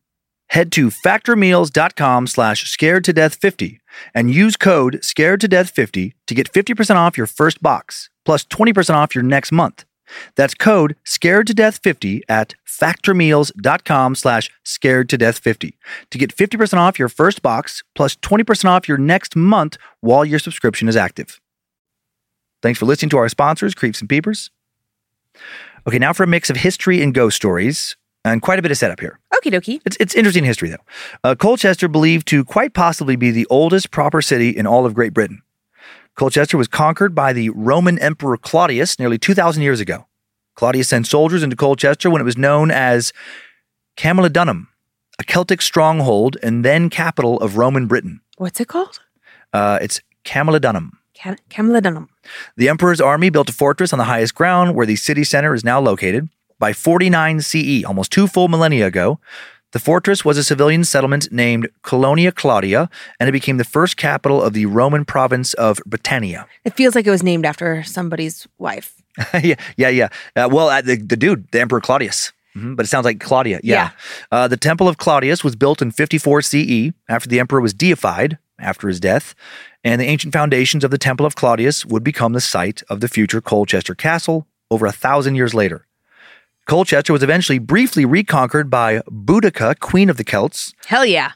Head to factormeals.com slash scared to death 50 and use code scared to death 50 to get 50% off your first box plus 20% off your next month. That's code scared to death 50 at factormeals.com slash scared to death 50 to get 50% off your first box plus 20% off your next month while your subscription is active. Thanks for listening to our sponsors, Creeps and Peepers. Okay, now for a mix of history and ghost stories and quite a bit of setup here. Okie dokie. It's, it's interesting history, though. Uh, Colchester believed to quite possibly be the oldest proper city in all of Great Britain. Colchester was conquered by the Roman Emperor Claudius nearly 2,000 years ago. Claudius sent soldiers into Colchester when it was known as Camulodunum, a Celtic stronghold and then capital of Roman Britain. What's it called? Uh, it's Camulodunum. Cam- Camulodunum. The emperor's army built a fortress on the highest ground where the city center is now located. By 49 CE, almost two full millennia ago, the fortress was a civilian settlement named Colonia Claudia, and it became the first capital of the Roman province of Britannia. It feels like it was named after somebody's wife. yeah, yeah, yeah. Uh, well, uh, the, the dude, the Emperor Claudius. Mhm, But it sounds like Claudia. Yeah. Uh, the Temple of Claudius was built in 54 CE after the emperor was deified after his death, and the ancient foundations of the Temple of Claudius would become the site of the future Colchester Castle over a thousand years later. Colchester was eventually briefly reconquered by Boudica, Queen of the Celts, Hell yeah.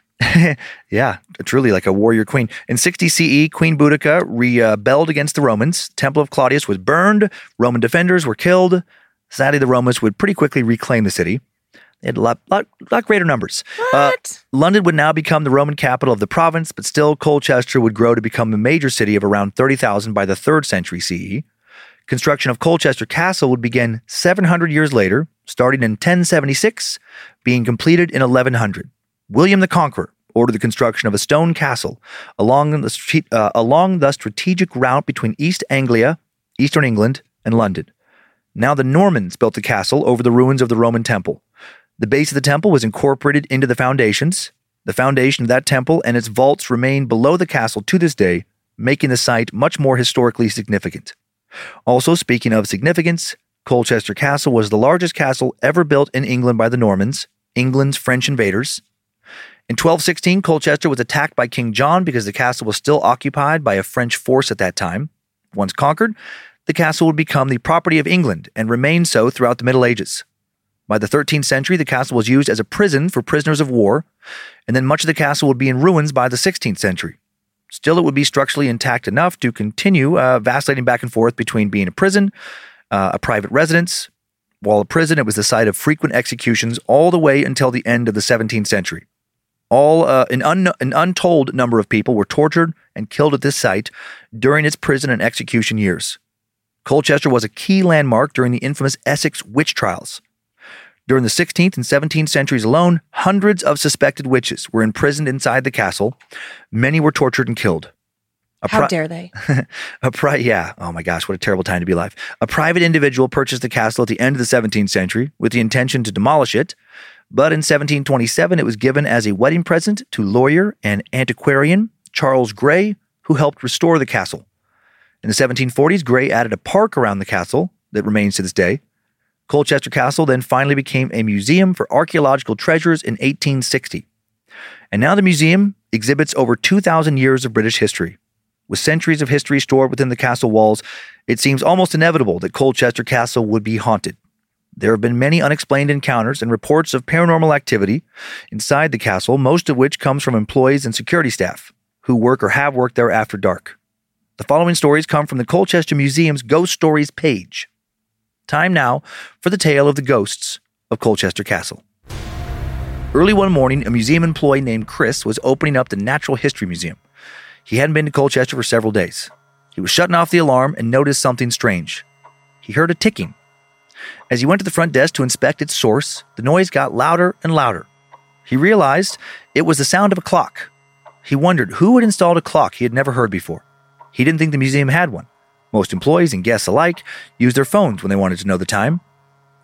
yeah, truly like a warrior queen. In 60 CE, Queen Boudica rebelled against the Romans. Temple of Claudius was burned. Roman defenders were killed. Sadly, the Romans would pretty quickly reclaim the city. They had a lot, lot, lot greater numbers. Uh, What? London would now become the Roman capital of the province, but still Colchester would grow to become a major city of around 30,000 by the 3rd century CE. Construction of Colchester Castle would begin 700 years later, starting in 1076, being completed in 1100. William the Conqueror ordered the construction of a stone castle along the, uh, along the strategic route between East Anglia, eastern England, and London. Now the Normans built the castle over the ruins of the Roman temple. The base of the temple was incorporated into the foundations. The foundation of that temple and its vaults remain below the castle to this day, making the site much more historically significant. Also, speaking of significance, Colchester Castle was the largest castle ever built in England by the Normans, England's French invaders. In 1216, Colchester was attacked by King John because the castle was still occupied by a French force at that time. Once conquered, the castle would become the property of England and remain so throughout the Middle Ages. By the 13th century, the castle was used as a prison for prisoners of war, and then much of the castle would be in ruins by the 16th century. Still, it would be structurally intact enough to continue uh, vacillating back and forth between being a prison, uh, a private residence. While a prison, it was the site of frequent executions all the way until the end of the 17th century. All uh, an, un- an untold number of people were tortured and killed at this site during its prison and execution years. Colchester was a key landmark during the infamous Essex witch trials. During the 16th and 17th centuries alone, hundreds of suspected witches were imprisoned inside the castle. Many were tortured and killed. A How pri- dare they? a pri- yeah. Oh my gosh, what a terrible time to be alive. A private individual purchased the castle at the end of the 17th century with the intention to demolish it, but in 1727 it was given as a wedding present to lawyer and antiquarian Charles Gray, who helped restore the castle. In the 1740s, Gray added a park around the castle that remains to this day. Colchester Castle then finally became a museum for archaeological treasures in 1860. And now the museum exhibits over 2,000 years of British history. With centuries of history stored within the castle walls, it seems almost inevitable that Colchester Castle would be haunted. There have been many unexplained encounters and reports of paranormal activity inside the castle, most of which comes from employees and security staff who work or have worked there after dark. The following stories come from the Colchester Museum's Ghost Stories page. Time now for the tale of the ghosts of Colchester Castle. Early one morning, a museum employee named Chris was opening up the Natural History Museum. He hadn't been to Colchester for several days. He was shutting off the alarm and noticed something strange. He heard a ticking. As he went to the front desk to inspect its source, the noise got louder and louder. He realized it was the sound of a clock. He wondered who had installed a clock he had never heard before. He didn't think the museum had one. Most employees and guests alike used their phones when they wanted to know the time.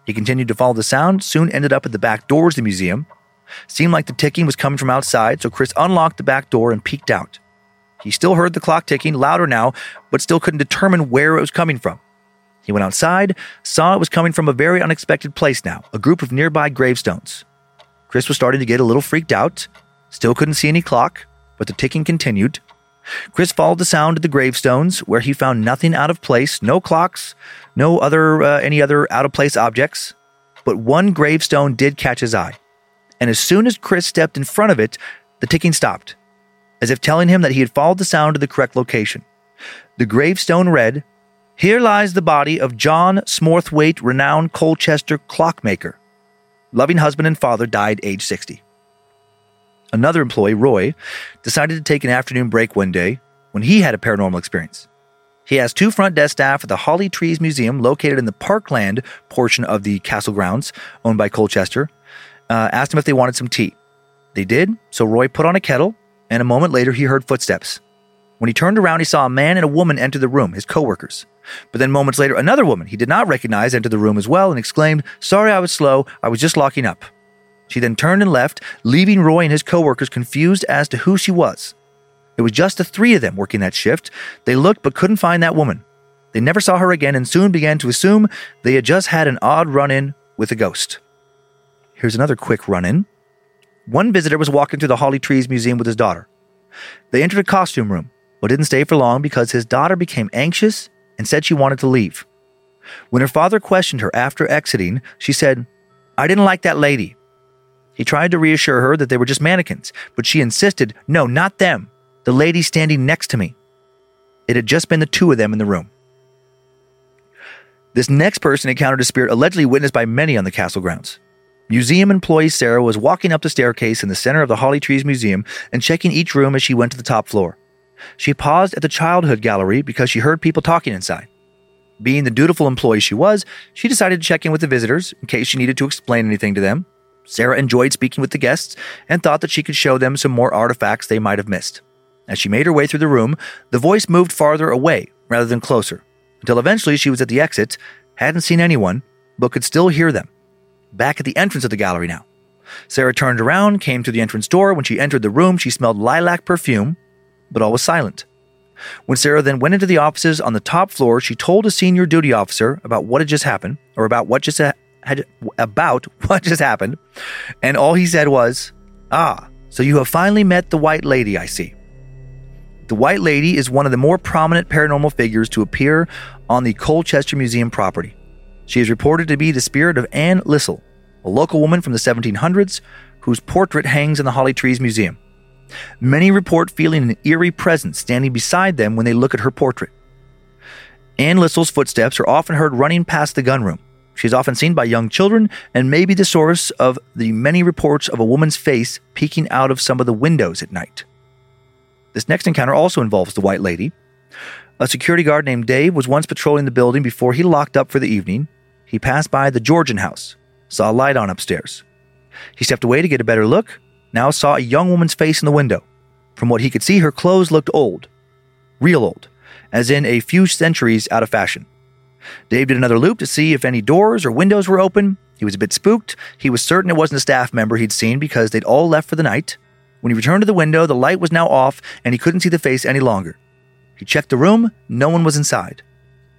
He continued to follow the sound, soon ended up at the back doors of the museum. Seemed like the ticking was coming from outside, so Chris unlocked the back door and peeked out. He still heard the clock ticking, louder now, but still couldn't determine where it was coming from. He went outside, saw it was coming from a very unexpected place now, a group of nearby gravestones. Chris was starting to get a little freaked out, still couldn't see any clock, but the ticking continued. Chris followed the sound to the gravestones, where he found nothing out of place, no clocks, no other uh, any other out of place objects. But one gravestone did catch his eye, and as soon as Chris stepped in front of it, the ticking stopped as if telling him that he had followed the sound to the correct location. The gravestone read, Here lies the body of John Smorthwaite, renowned Colchester clockmaker. Loving husband and father died age 60. Another employee, Roy, decided to take an afternoon break one day when he had a paranormal experience. He asked two front desk staff at the Holly Trees Museum, located in the Parkland portion of the castle grounds owned by Colchester, uh, asked them if they wanted some tea. They did, so Roy put on a kettle and a moment later he heard footsteps. When he turned around, he saw a man and a woman enter the room, his coworkers. But then moments later, another woman he did not recognize entered the room as well and exclaimed, Sorry I was slow, I was just locking up. She then turned and left, leaving Roy and his coworkers confused as to who she was. It was just the three of them working that shift. They looked but couldn't find that woman. They never saw her again and soon began to assume they had just had an odd run in with a ghost. Here's another quick run in. One visitor was walking through the Holly Trees Museum with his daughter. They entered a costume room, but didn't stay for long because his daughter became anxious and said she wanted to leave. When her father questioned her after exiting, she said, I didn't like that lady. He tried to reassure her that they were just mannequins, but she insisted, No, not them. The lady standing next to me. It had just been the two of them in the room. This next person encountered a spirit allegedly witnessed by many on the castle grounds. Museum employee Sarah was walking up the staircase in the center of the Holly Trees Museum and checking each room as she went to the top floor. She paused at the childhood gallery because she heard people talking inside. Being the dutiful employee she was, she decided to check in with the visitors in case she needed to explain anything to them. Sarah enjoyed speaking with the guests and thought that she could show them some more artifacts they might have missed. As she made her way through the room, the voice moved farther away rather than closer, until eventually she was at the exit, hadn't seen anyone, but could still hear them back at the entrance of the gallery now. Sarah turned around, came to the entrance door. When she entered the room, she smelled lilac perfume, but all was silent. When Sarah then went into the offices on the top floor, she told a senior duty officer about what had just happened, or about what just ha- had about what just happened, and all he said was, "Ah, so you have finally met the White Lady, I see." The White Lady is one of the more prominent paranormal figures to appear on the Colchester Museum property. She is reported to be the spirit of Anne Lissell, a local woman from the 1700s whose portrait hangs in the Holly Trees Museum. Many report feeling an eerie presence standing beside them when they look at her portrait. Anne Lissell's footsteps are often heard running past the gunroom. She is often seen by young children and may be the source of the many reports of a woman's face peeking out of some of the windows at night. This next encounter also involves the White Lady. A security guard named Dave was once patrolling the building before he locked up for the evening he passed by the Georgian house, saw a light on upstairs. He stepped away to get a better look, now saw a young woman's face in the window. From what he could see, her clothes looked old. Real old, as in a few centuries out of fashion. Dave did another loop to see if any doors or windows were open. He was a bit spooked. He was certain it wasn't a staff member he'd seen because they'd all left for the night. When he returned to the window, the light was now off and he couldn't see the face any longer. He checked the room, no one was inside.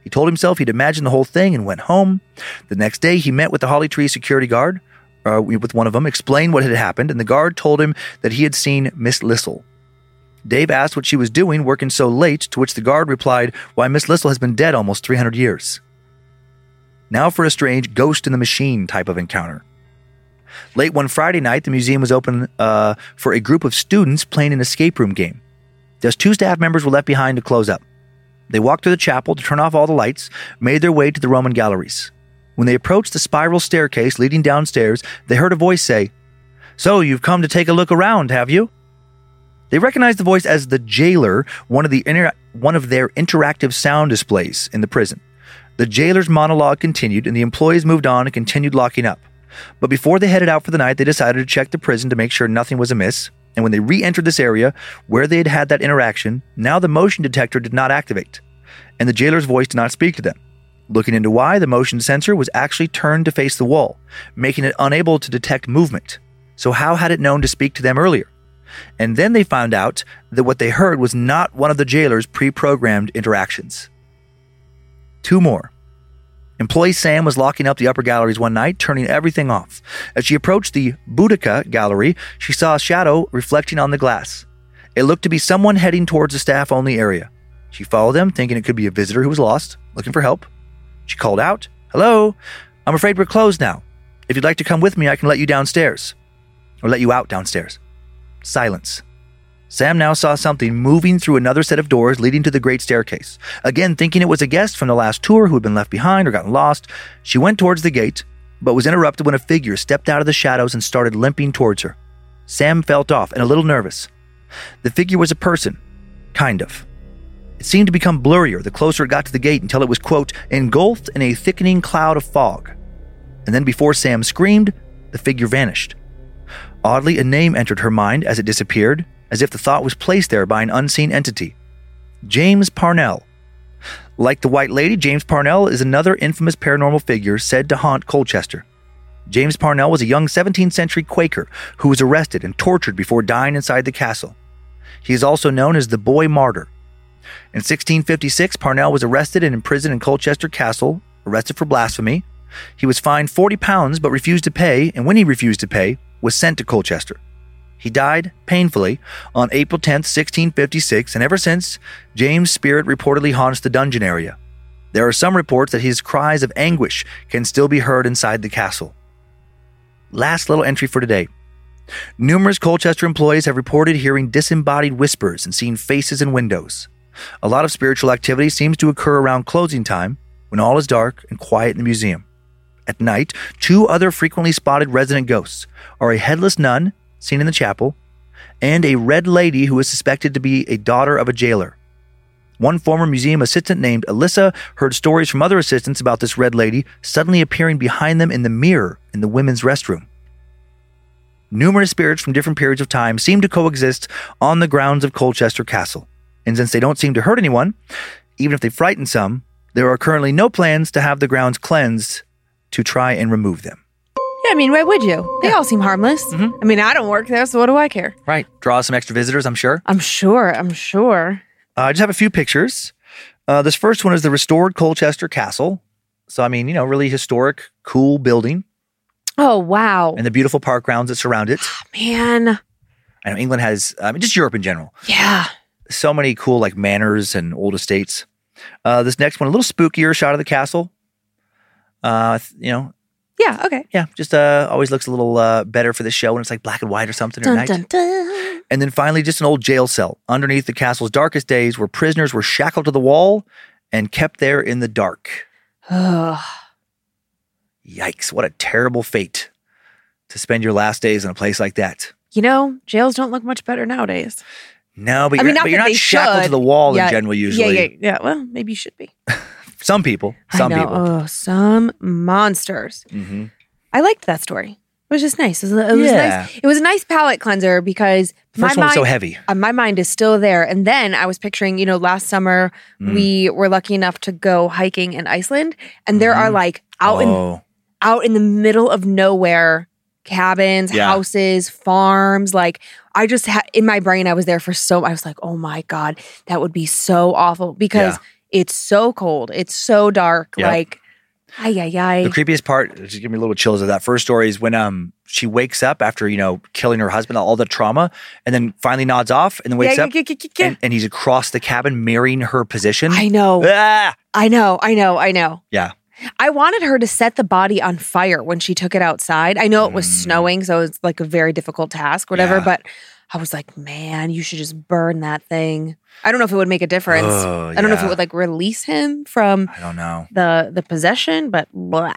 He told himself he'd imagined the whole thing and went home. The next day, he met with the Holly Tree security guard, uh, with one of them, explained what had happened, and the guard told him that he had seen Miss Lissel. Dave asked what she was doing, working so late, to which the guard replied, Why, Miss Lissel has been dead almost 300 years. Now for a strange ghost in the machine type of encounter. Late one Friday night, the museum was open uh, for a group of students playing an escape room game. Just two staff members were left behind to close up. They walked through the chapel to turn off all the lights, made their way to the Roman galleries. When they approached the spiral staircase leading downstairs, they heard a voice say, So, you've come to take a look around, have you? They recognized the voice as the jailer, one of, the inter- one of their interactive sound displays in the prison. The jailer's monologue continued, and the employees moved on and continued locking up. But before they headed out for the night, they decided to check the prison to make sure nothing was amiss. And when they re entered this area where they had had that interaction, now the motion detector did not activate, and the jailer's voice did not speak to them. Looking into why, the motion sensor was actually turned to face the wall, making it unable to detect movement. So, how had it known to speak to them earlier? And then they found out that what they heard was not one of the jailer's pre programmed interactions. Two more. Employee Sam was locking up the upper galleries one night, turning everything off. As she approached the Boudica gallery, she saw a shadow reflecting on the glass. It looked to be someone heading towards the staff only area. She followed them, thinking it could be a visitor who was lost, looking for help. She called out, Hello, I'm afraid we're closed now. If you'd like to come with me, I can let you downstairs. Or let you out downstairs. Silence. Sam now saw something moving through another set of doors leading to the great staircase. Again, thinking it was a guest from the last tour who had been left behind or gotten lost, she went towards the gate, but was interrupted when a figure stepped out of the shadows and started limping towards her. Sam felt off and a little nervous. The figure was a person, kind of. It seemed to become blurrier the closer it got to the gate until it was, quote, engulfed in a thickening cloud of fog. And then before Sam screamed, the figure vanished. Oddly, a name entered her mind as it disappeared, as if the thought was placed there by an unseen entity James Parnell. Like the White Lady, James Parnell is another infamous paranormal figure said to haunt Colchester. James Parnell was a young 17th century Quaker who was arrested and tortured before dying inside the castle. He is also known as the Boy Martyr. In 1656, Parnell was arrested and imprisoned in Colchester Castle, arrested for blasphemy. He was fined 40 pounds but refused to pay, and when he refused to pay, was sent to Colchester. He died painfully on April 10, 1656, and ever since, James' spirit reportedly haunts the dungeon area. There are some reports that his cries of anguish can still be heard inside the castle. Last little entry for today. Numerous Colchester employees have reported hearing disembodied whispers and seeing faces in windows. A lot of spiritual activity seems to occur around closing time when all is dark and quiet in the museum. At night, two other frequently spotted resident ghosts are a headless nun seen in the chapel, and a red lady who is suspected to be a daughter of a jailer. One former museum assistant named Alyssa heard stories from other assistants about this red lady suddenly appearing behind them in the mirror in the women's restroom. Numerous spirits from different periods of time seem to coexist on the grounds of Colchester Castle. And since they don't seem to hurt anyone, even if they frighten some, there are currently no plans to have the grounds cleansed to try and remove them. Yeah, I mean, why would you? They all seem harmless. I mean, I don't work there, so what do I care? Right. Draw some extra visitors, I'm sure. I'm sure. I'm sure. Uh, I just have a few pictures. Uh, this first one is the restored Colchester Castle. So, I mean, you know, really historic, cool building Oh, wow. and the beautiful park grounds that surround it. Man. I know England has, I mean, just Europe in general. Yeah. So many cool, like, manors and old estates. Uh, this next one, a little spookier shot of the castle. Uh, you know, Yeah. Okay. yeah, just uh, always looks a little uh, better for the show when it's like black and white or something Dun, night. dun, dun. And then finally, just an old jail cell underneath the castle's darkest days where prisoners were shackled to the wall and kept there in the dark. Yikes, what a terrible fate to spend your last days in a place like that. You know, jails don't look much better nowadays. No, but I you're, mean, not but you're not shackled to the wall Yeah, in general, usually. Yeah, yeah, yeah. Well, maybe you should be. Some people. Some people. Oh, some monsters. hmm I liked that story. It was just nice. It was, it was Yeah. nice. It was a nice palate cleanser because First my one was mind, so heavy. uh, my mind is still there. And then I was picturing, you know, last summer Mm. we were lucky enough to go hiking in Iceland, and there are like out in oh, out in the middle of nowhere cabins, Yeah. houses, farms. Like I just had in my brain, I was there for so. I was like, oh my god, that would be so awful because it's so cold, it's so dark. Yep. Like, ay ay ay. The creepiest part, just give me a little chills of that first story is when um she wakes up after you know killing her husband, all the trauma, and then finally nods off, and then wakes Yeah, up, yeah, yeah. And, and he's across the cabin mirroring her position. I know, Ah! I know, I know, I know. Yeah. I wanted her to set the body on fire when she took it outside. I know it was snowing, so it's like a very difficult task, whatever. Mm. But I was like, man, you should just burn that thing. I don't know if it would make a difference. Oh, I don't know if it would like release him from I don't know. the the possession, but blah,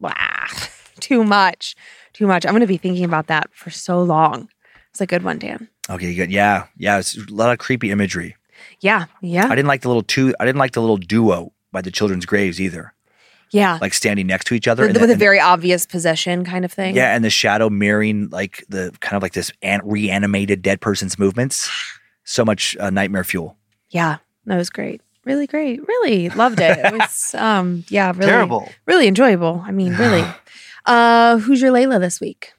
blah, too much, too much. I'm going to be thinking about that for so long. It's a good one, Dan. Okay, good. Yeah, yeah. It's a lot of creepy imagery. Yeah, yeah, I didn't like the little two. I didn't like the little duo by the children's graves either. yeah. Like standing next to each other. with, the- with a the- very obvious possession kind of thing. yeah, and the shadow mirroring like the kind of like this an- reanimated dead person's movements. So much uh, nightmare fuel. Yeah, that was great. Really great. Really loved it. It was um yeah, really Terrible. Really enjoyable. I mean, really. Uh who's your Layla this week?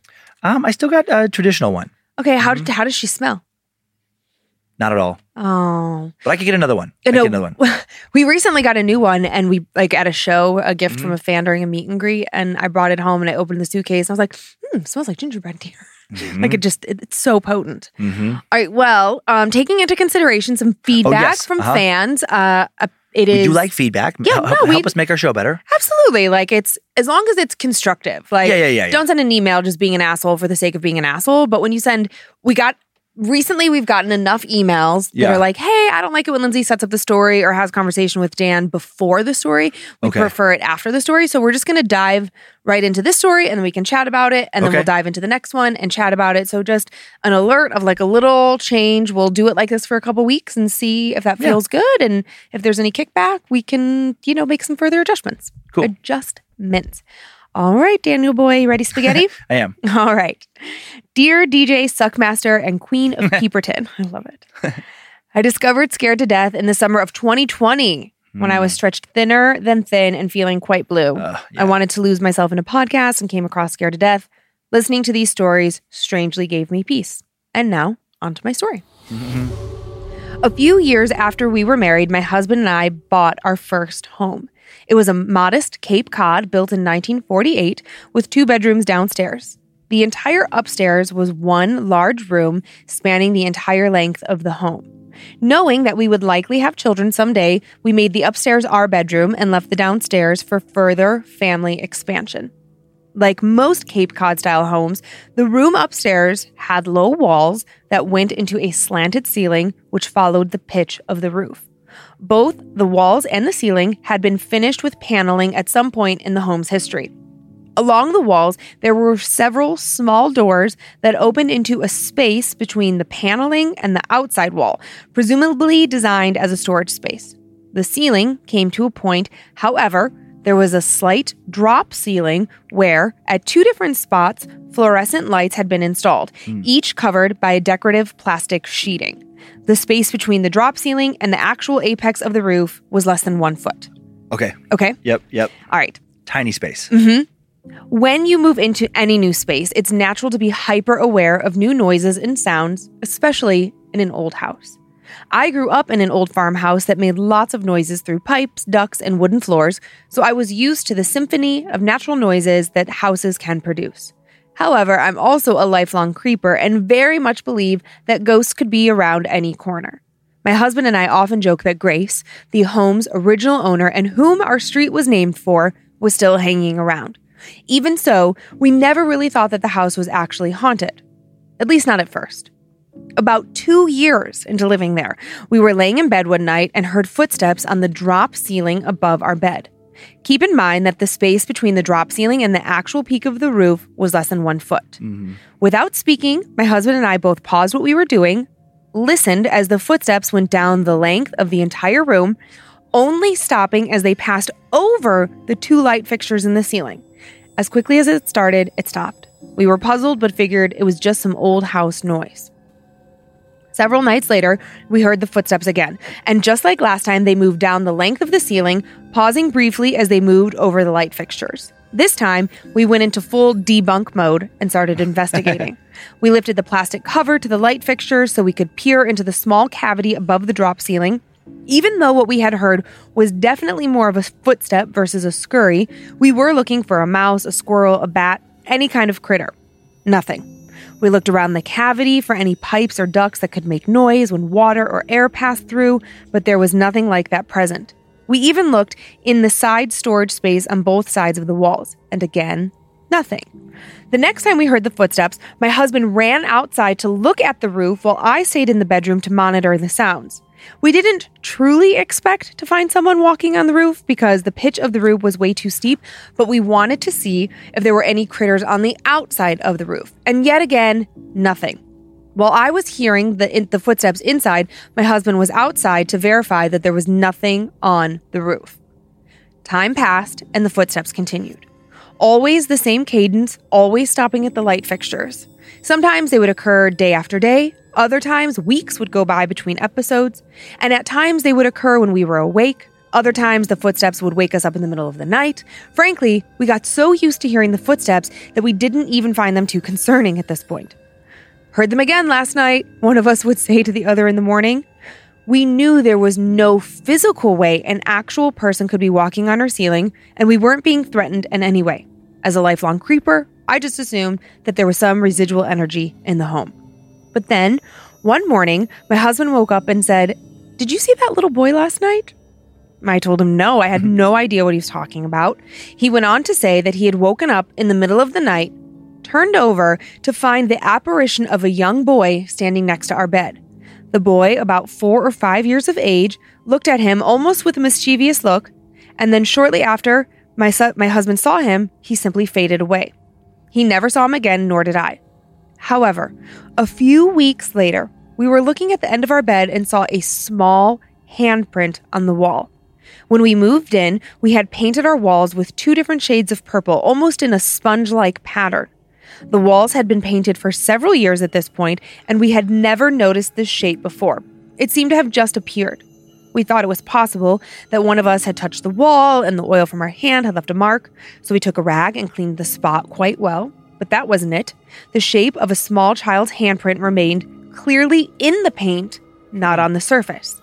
Um, I still got a traditional one. Okay, how Mm-hmm. did how does she smell? Not at all, Oh. but I could get another one. I You know, get another one. we recently got a new one and we like at a show, a gift Mm-hmm. from a fan during a meet and greet, and I brought it home and I opened the suitcase and I was like, hmm, smells like gingerbread deer. like it just it- it's so potent. Mm-hmm. All right, well, um taking into consideration some feedback yes, from uh-huh. fans, uh uh, it We is do like feedback. Yeah, help, no, help, we- help us make our show better. Absolutely. Like it's as long as it's constructive. Like Yeah, yeah, yeah, yeah. don't send an email just being an asshole for the sake of being an asshole. But when you send we got recently we've gotten enough emails that are like, hey, I don't like it when Lynze sets up the story or has a conversation with Dan before the story. We Okay. prefer it after the story. So we're just gonna dive right into this story and then we can chat about it. And then Okay. we'll dive into the next one and chat about it. So just an alert of like a little change. We'll do it like this for a couple weeks and see if that Yeah. feels good. And if there's any kickback, we can, you know, make some further adjustments. Cool. Adjustments. All right, Daniel boy, you ready spaghetti? I am. All right. Dear DJ Suckmaster and Queen of Peeperton. I love it. I discovered Scared to Death in the summer of 2020 when I was stretched thinner than thin and feeling quite blue. Uh, I wanted to lose myself in a podcast and came across Scared to Death. Listening to these stories strangely gave me peace. And now, on to my story. A few years after we were married, my husband and I bought our first home. It was a modest Cape Cod built in 1948 with two bedrooms downstairs. The entire upstairs was one large room spanning the entire length of the home. Knowing that we would likely have children someday, we made the upstairs our bedroom and left the downstairs for further family expansion. Like most Cape Cod style homes, the room upstairs had low walls that went into a slanted ceiling, which followed the pitch of the roof. Both the walls and the ceiling had been finished with paneling at some point in the home's history. Along the walls, there were several small doors that opened into a space between the paneling and the outside wall, presumably designed as a storage space. The ceiling came to a point, however, there was a slight drop ceiling where, at two different spots, fluorescent lights had been installed, hmm. each covered by a decorative plastic sheeting. The space between the drop ceiling and the actual apex of the roof was less than one foot. Okay. Okay? Yep. Yep. All right. Tiny space. Mm hmm. When you move into any new space, it's natural to be hyper aware of new noises and sounds, especially in an old house. I grew up in an old farmhouse that made lots of noises through pipes, ducts, and wooden floors, so I was used to the symphony of natural noises that houses can produce. However, I'm also a lifelong creeper and very much believe that ghosts could be around any corner. My husband and I often joke that Grace, the home's original owner and whom our street was named for, was still hanging around. Even so, we never really thought that the house was actually haunted. At least not at first. About two years into living there, we were laying in bed one night and heard footsteps on the drop ceiling above our bed. Keep in mind that the space between the drop ceiling and the actual peak of the roof was less than one foot. Mm-hmm. Without speaking, my husband and I both paused what we were doing, listened as the footsteps went down the length of the entire room, only stopping as they passed over the two light fixtures in the ceiling. As quickly as it started, it stopped. We were puzzled but figured it was just some old house noise. Several nights later, we heard the footsteps again, and just like last time, they moved down the length of the ceiling, pausing briefly as they moved over the light fixtures. This time, we went into full debunk mode and started investigating. we lifted the plastic cover to the light fixtures so we could peer into the small cavity above the drop ceiling. Even though what we had heard was definitely more of a footstep versus a scurry, we were looking for a mouse, a squirrel, a bat, any kind of critter. Nothing. We looked around the cavity for any pipes or ducts that could make noise when water or air passed through, but there was nothing like that present. We even looked in the side storage space on both sides of the walls, and again, nothing. The next time we heard the footsteps, my husband ran outside to look at the roof while I stayed in the bedroom to monitor the sounds. We didn't truly expect to find someone walking on the roof because the pitch of the roof was way too steep, but we wanted to see if there were any critters on the outside of the roof. And yet again, nothing. While I was hearing the, in, the footsteps inside, my husband was outside to verify that there was nothing on the roof. Time passed and the footsteps continued. Always the same cadence, always stopping at the light fixtures. Sometimes they would occur day after day, other times weeks would go by between episodes, and at times they would occur when we were awake. Other times the footsteps would wake us up in the middle of the night. Frankly, we got so used to hearing the footsteps that we didn't even find them too concerning at this point. Heard them again last night, one of us would say to the other in the morning. We knew there was no physical way an actual person could be walking on our ceiling, and we weren't being threatened in any way. As a lifelong creeper, I just assumed that there was some residual energy in the home. But then, one morning, my husband woke up and said, Did you see that little boy last night? I told him no, I had mm-hmm. no idea what he was talking about. He went on to say that he had woken up in the middle of the night turned over to find the apparition of a young boy standing next to our bed. The boy, about four or five years of age, looked at him almost with a mischievous look, and then shortly after my, su- my husband saw him, he simply faded away. He never saw him again, nor did I. However, a few weeks later, we were looking at the end of our bed and saw a small handprint on the wall. When we moved in, we had painted our walls with two different shades of purple, almost in a sponge like pattern. The walls had been painted for several years at this point, and we had never noticed this shape before. It seemed to have just appeared. We thought it was possible that one of us had touched the wall and the oil from our hand had left a mark, so we took a rag and cleaned the spot quite well. But that wasn't it. The shape of a small child's handprint remained clearly in the paint, not on the surface.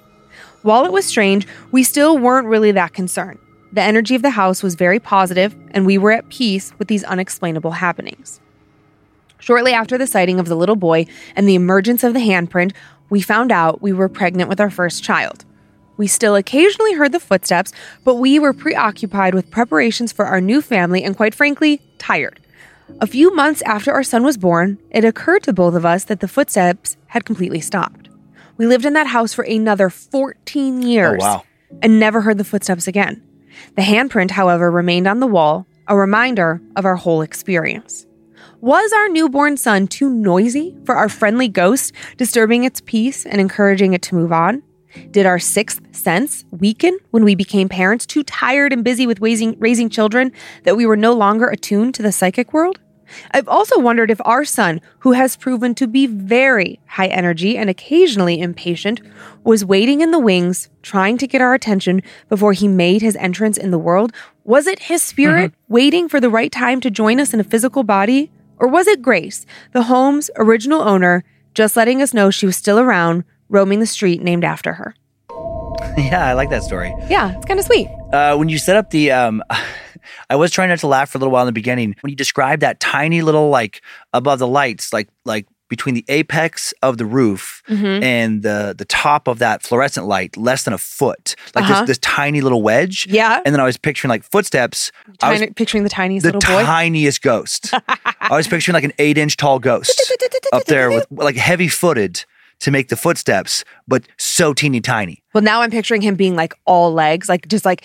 While it was strange, we still weren't really that concerned. The energy of the house was very positive, and we were at peace with these unexplainable happenings. Shortly after the sighting of the little boy and the emergence of the handprint, we found out we were pregnant with our first child. We still occasionally heard the footsteps, but we were preoccupied with preparations for our new family and, quite frankly, tired. A few months after our son was born, it occurred to both of us that the footsteps had completely stopped. We lived in that house for another 14 years wow. and never heard the footsteps again. The handprint, however, remained on the wall, a reminder of our whole experience. Was our newborn son too noisy for our friendly ghost, disturbing its peace and encouraging it to move on? Did our sixth sense weaken when we became parents, too tired and busy with raising, raising children that we were no longer attuned to the psychic world? I've also wondered if our son, who has proven to be very high energy and occasionally impatient, was waiting in the wings, trying to get our attention before he made his entrance in the world. Was it his spirit mm-hmm. waiting for the right time to join us in a physical body? Or was it Grace, the home's original owner, just letting us know she was still around, roaming the street named after her? Yeah, I like that story. Yeah, it's kind of sweet. Uh, when you set up the, um, I was trying not to laugh for a little while in the beginning when you described that tiny little like above the lights, like like between the apex of the roof Mm-hmm. and the the top of that fluorescent light, less than a foot, like Uh-huh. this this tiny little wedge. Yeah. And then I was picturing like footsteps. I was picturing the tiniest the little boy. tiniest ghost. I was picturing like an eight inch tall ghost up there with like heavy footed to make the footsteps, but so teeny tiny. Well, now I'm picturing him being like all legs, like just like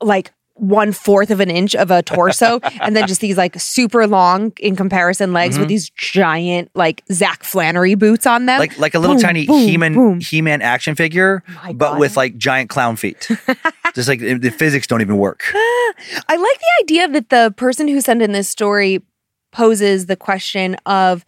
like one fourth of an inch of a torso, and then just these like super long in comparison legs Mm-hmm. with these giant like Zach Flannery boots on them. Like like a little Boom, tiny boom, He-Man boom. He-Man action figure, My but God. with like giant clown feet. Just like the physics don't even work. I like the idea that the person who sent in this story poses the question of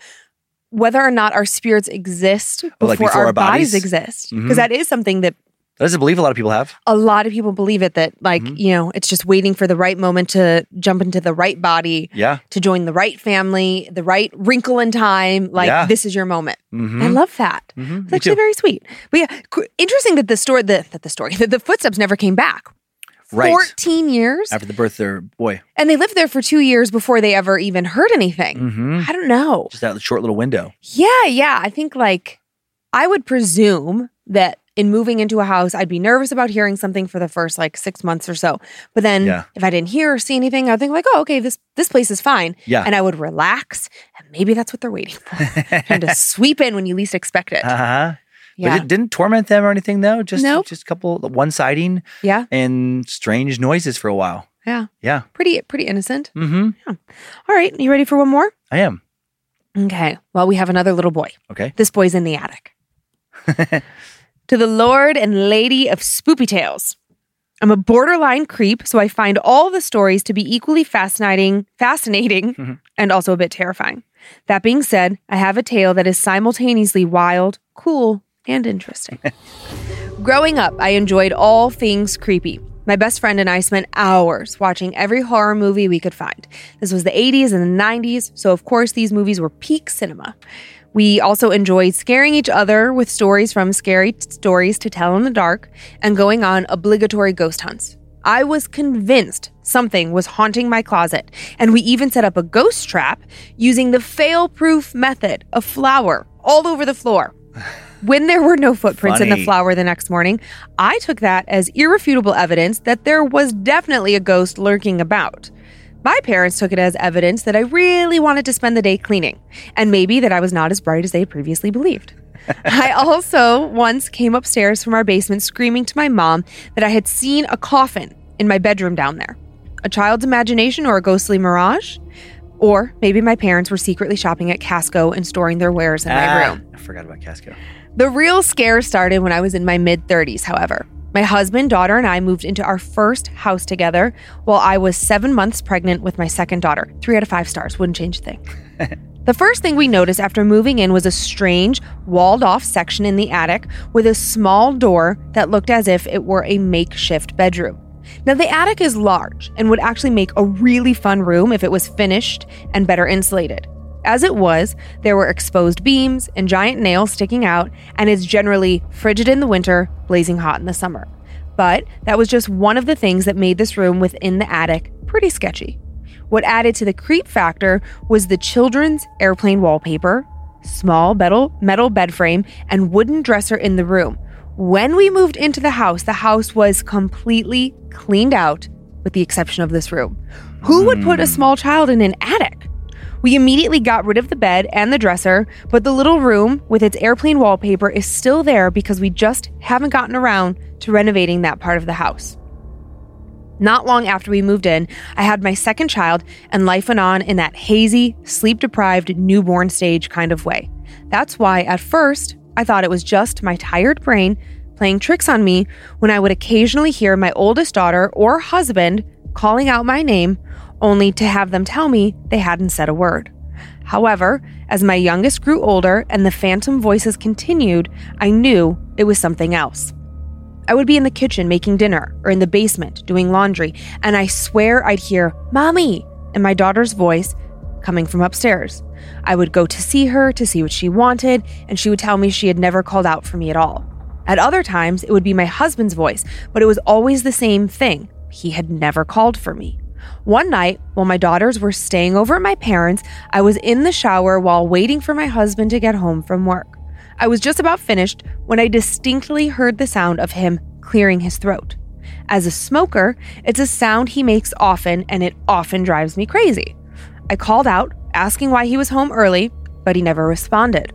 whether or not our spirits exist before, Oh, like before our, our bodies, bodies? exist. Because that is something that That is a belief a lot of people have. A lot of people believe it that, like, Mm-hmm. you know, it's just waiting for the right moment to jump into the right body, Yeah. to join the right family, the right wrinkle in time. Like, Yeah. this is your moment. Mhm. I love that. Mhm. It's Me actually too. very sweet. But yeah, qu- interesting that the story, the, that the story, that the footsteps never came back. Right. 14 years. After the birth of their boy. and they lived there for two years before they ever even heard anything. Mm-hmm. I don't know. Just that short little window. Yeah, yeah. I think like I would presume that in moving into a house, I'd be nervous about hearing something for the first like six months or so. But then Yeah. if I didn't hear or see anything, I'd think like, oh, okay, this this place is fine. Yeah. And I would relax. And maybe that's what they're waiting for. Trying to sweep in when you least expect it. Uh-huh. yeah. But it didn't torment them or anything though. Just Nope. just a couple one sighting yeah. and strange noises for a while. Yeah. Yeah. Pretty pretty innocent. Mm-hmm. All right. You ready for one more? I am. Okay. Well, we have another little boy. Okay. This boy's in the attic. to the Lord and Lady of Spoopy Tales. I'm a borderline creep, so I find all the stories to be equally fascinating, fascinating, mhm. and also a bit terrifying. That being said, I have a tale that is simultaneously wild, cool, and interesting. Growing up, I enjoyed all things creepy. My best friend and I spent hours watching every horror movie we could find. This was the 80s and the 90s, so of course these movies were peak cinema. We also enjoyed scaring each other with stories from scary t- stories to tell in the dark and going on obligatory ghost hunts. I was convinced something was haunting my closet, and we even set up a ghost trap using the fail proof method of flour all over the floor. When there were no footprints in the Funny. flour the next morning, I took that as irrefutable evidence that there was definitely a ghost lurking about. My parents took it as evidence that I really wanted to spend the day cleaning, and maybe that I was not as bright as they had previously believed. I also once came upstairs from our basement screaming to my mom that I had seen a coffin in my bedroom down there. A child's imagination or a ghostly mirage? Or maybe my parents were secretly shopping at Costco and storing their wares in my Ah, room. I forgot about Costco. The real scare started when I was in my mid 30s, however. My husband, daughter, and I moved into our first house together while I was seven months pregnant with my second daughter. Three out of five stars, wouldn't change a thing. the first thing we noticed after moving in was a strange, walled off section in the attic with a small door that looked as if it were a makeshift bedroom. Now, the attic is large and would actually make a really fun room if it was finished and better insulated. As it was, there were exposed beams and giant nails sticking out, and it's generally frigid in the winter, blazing hot in the summer. But that was just one of the things that made this room within the attic pretty sketchy. What added to the creep factor was the children's airplane wallpaper, small metal, metal bed frame, and wooden dresser in the room. When we moved into the house, the house was completely cleaned out, with the exception of this room. Who would put a hmm. small child in an attic? We immediately got rid of the bed and the dresser, but the little room with its airplane wallpaper is still there because we just haven't gotten around to renovating that part of the house. Not long after we moved in, I had my second child, and life went on in that hazy, sleep deprived, newborn stage kind of way. That's why, at first, I thought it was just my tired brain playing tricks on me when I would occasionally hear my oldest daughter or husband calling out my name, only to have them tell me they hadn't said a word. However, as my youngest grew older and the phantom voices continued, I knew it was something else. I would be in the kitchen making dinner or in the basement doing laundry, and I swear I'd hear, Mommy, in my daughter's voice coming from upstairs. I would go to see her to see what she wanted, and she would tell me she had never called out for me at all. At other times, it would be my husband's voice, but it was always the same thing. He had never called for me. One night, while my daughters were staying over at my parents', I was in the shower while waiting for my husband to get home from work. I was just about finished when I distinctly heard the sound of him clearing his throat. As a smoker, it's a sound he makes often, and it often drives me crazy. I called out, asking why he was home early, but he never responded.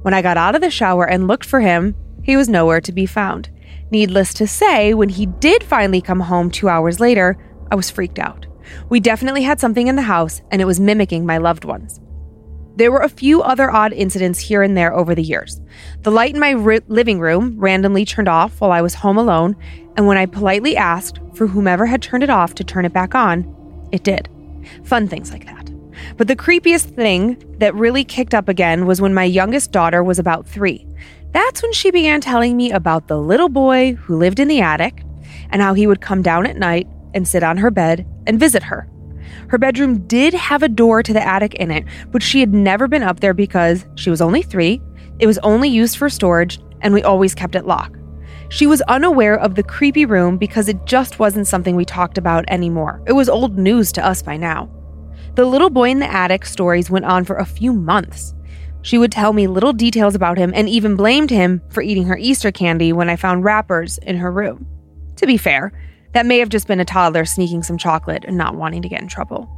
When I got out of the shower and looked for him, he was nowhere to be found. Needless to say, when he did finally come home two hours later, I was freaked out. We definitely had something in the house, and it was mimicking my loved ones. There were a few other odd incidents here and there over the years. The light in my ri- living room randomly turned off while I was home alone, and when I politely asked for whomever had turned it off to turn it back on, it did. Fun things like that. But the creepiest thing that really kicked up again was when my youngest daughter was about three. That's when she began telling me about the little boy who lived in the attic and how he would come down at night and sit on her bed and visit her. Her bedroom did have a door to the attic in it, but she had never been up there because she was only three, it was only used for storage, and we always kept it locked. She was unaware of the creepy room because it just wasn't something we talked about anymore. It was old news to us by now. The little boy in the attic stories went on for a few months. She would tell me little details about him and even blamed him for eating her Easter candy when I found wrappers in her room. To be fair, that may have just been a toddler sneaking some chocolate and not wanting to get in trouble.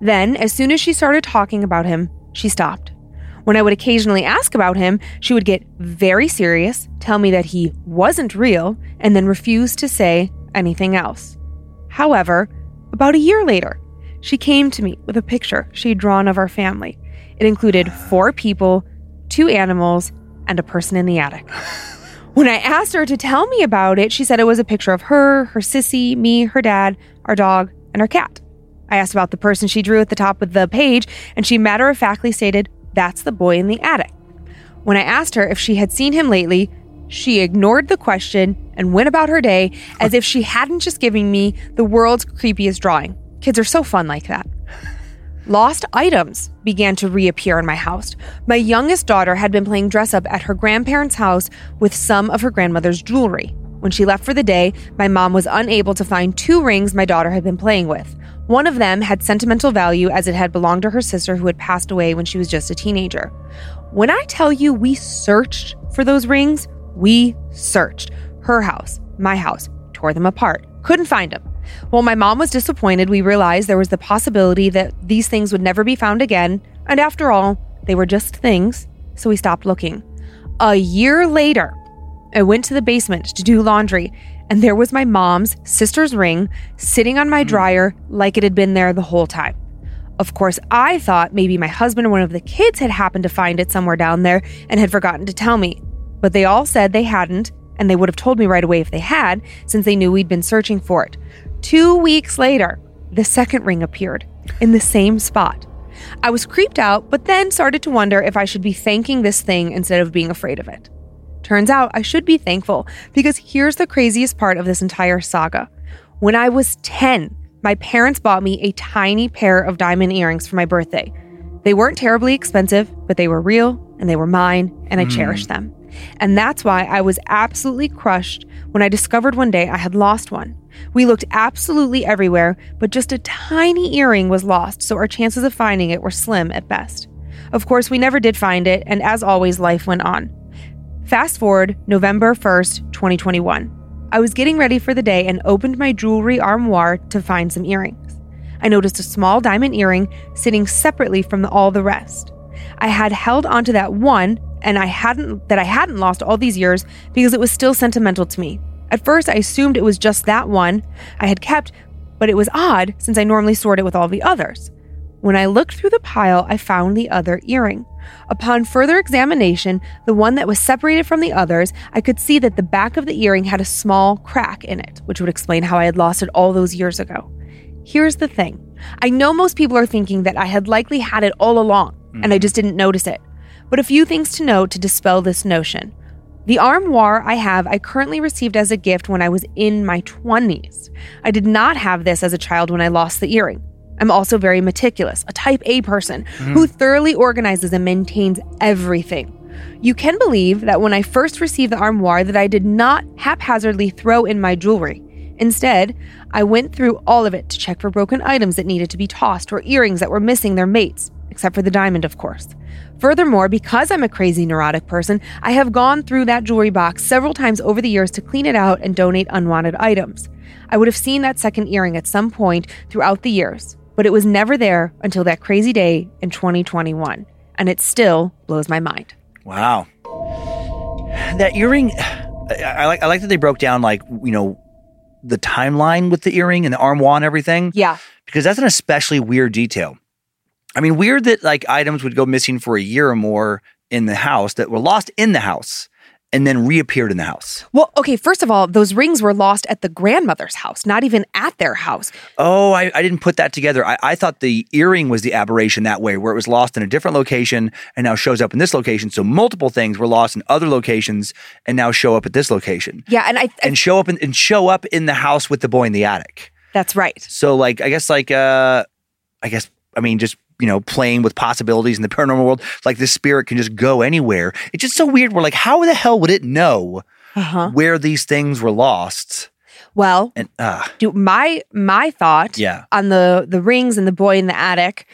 Then, as soon as she started talking about him, she stopped. When I would occasionally ask about him, she would get very serious, tell me that he wasn't real, and then refuse to say anything else. However, about a year later, she came to me with a picture she had drawn of our family. It included four people, two animals, and a person in the attic. When I asked her to tell me about it, she said it was a picture of her, her sissy, me, her dad, our dog, and our cat. I asked about the person she drew at the top of the page, and she matter of factly stated, That's the boy in the attic. When I asked her if she had seen him lately, she ignored the question and went about her day as if she hadn't just given me the world's creepiest drawing. Kids are so fun like that. Lost items began to reappear in my house. My youngest daughter had been playing dress up at her grandparents' house with some of her grandmother's jewelry. When she left for the day, my mom was unable to find two rings my daughter had been playing with. One of them had sentimental value as it had belonged to her sister who had passed away when she was just a teenager. When I tell you we searched for those rings, we searched. Her house, my house, tore them apart, couldn't find them. While my mom was disappointed, we realized there was the possibility that these things would never be found again, and after all, they were just things, so we stopped looking. A year later, I went to the basement to do laundry, and there was my mom's sister's ring sitting on my hmm. dryer like it had been there the whole time. Of course, I thought maybe my husband or one of the kids had happened to find it somewhere down there and had forgotten to tell me, but they all said they hadn't, and they would have told me right away if they had, since they knew we'd been searching for it. Two weeks later, the second ring appeared in the same spot. I was creeped out, but then started to wonder if I should be thanking this thing instead of being afraid of it. Turns out I should be thankful because here's the craziest part of this entire saga. When I was 10, my parents bought me a tiny pair of diamond earrings for my birthday. They weren't terribly expensive, but they were real and they were mine, and I hmm. cherished them. And that's why I was absolutely crushed when I discovered one day I had lost one. We looked absolutely everywhere, but just a tiny earring was lost, so our chances of finding it were slim at best. Of course, we never did find it, and as always, life went on. Fast forward November 1st, 2021. I was getting ready for the day and opened my jewelry armoire to find some earrings. I noticed a small diamond earring sitting separately from all the rest. I had held onto that one and I hadn't that I hadn't lost all these years because it was still sentimental to me. At first I assumed it was just that one I had kept, but it was odd since I normally sort it with all the others. When I looked through the pile, I found the other earring. Upon further examination, the one that was separated from the others, I could see that the back of the earring had a small crack in it, which would explain how I had lost it all those years ago. Here's the thing I know most people are thinking that I had likely had it all along, and I mm. just didn't notice it. But a few things to note to dispel this notion. The armoire I have, I currently received as a gift when I was in my 20s. I did not have this as a child when I lost the earring. I'm also very meticulous, a type A person who mm-hmm. thoroughly organizes and maintains everything. You can believe that when I first received the armoire that I did not haphazardly throw in my jewelry. Instead, I went through all of it to check for broken items that needed to be tossed or earrings that were missing their mates, except for the diamond, of course. Furthermore, because I'm a crazy neurotic person, I have gone through that jewelry box several times over the years to clean it out and donate unwanted items. I would have seen that second earring at some point throughout the years, but it was never there until that crazy day in 2021, and it still blows my mind. Wow. That earring, I, like. I like that they broke down like you know the timeline with the earring and the armoire and everything. Yeah. because that's an especially weird detail. I mean, weird that like items would go missing for a year or more in the house that were lost in the house, and then reappeared in the house. Well, okay, first of all, those rings were lost at the grandmother's house, not even at their house. Oh, I, I didn't put that together. I, I thought the earring was the aberration that way, where it was lost in a different location and now shows up in this location. So multiple things were lost in other locations and now show up at this location. Yeah, and I, I And show up in, and show up in the house with the boy in the attic. that's right. So like I guess like uh I guess I mean just you know playing with possibilities in the paranormal world like this spirit can just go anywhere. It's just so weird. We're like how the hell would it know Uh-huh. where these things were lost? Well, And uh do my my thought yeah. on the the rings and the boy in the attic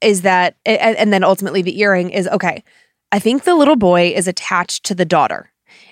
is that and, and then ultimately the earring is okay i think the little boy is attached to the daughter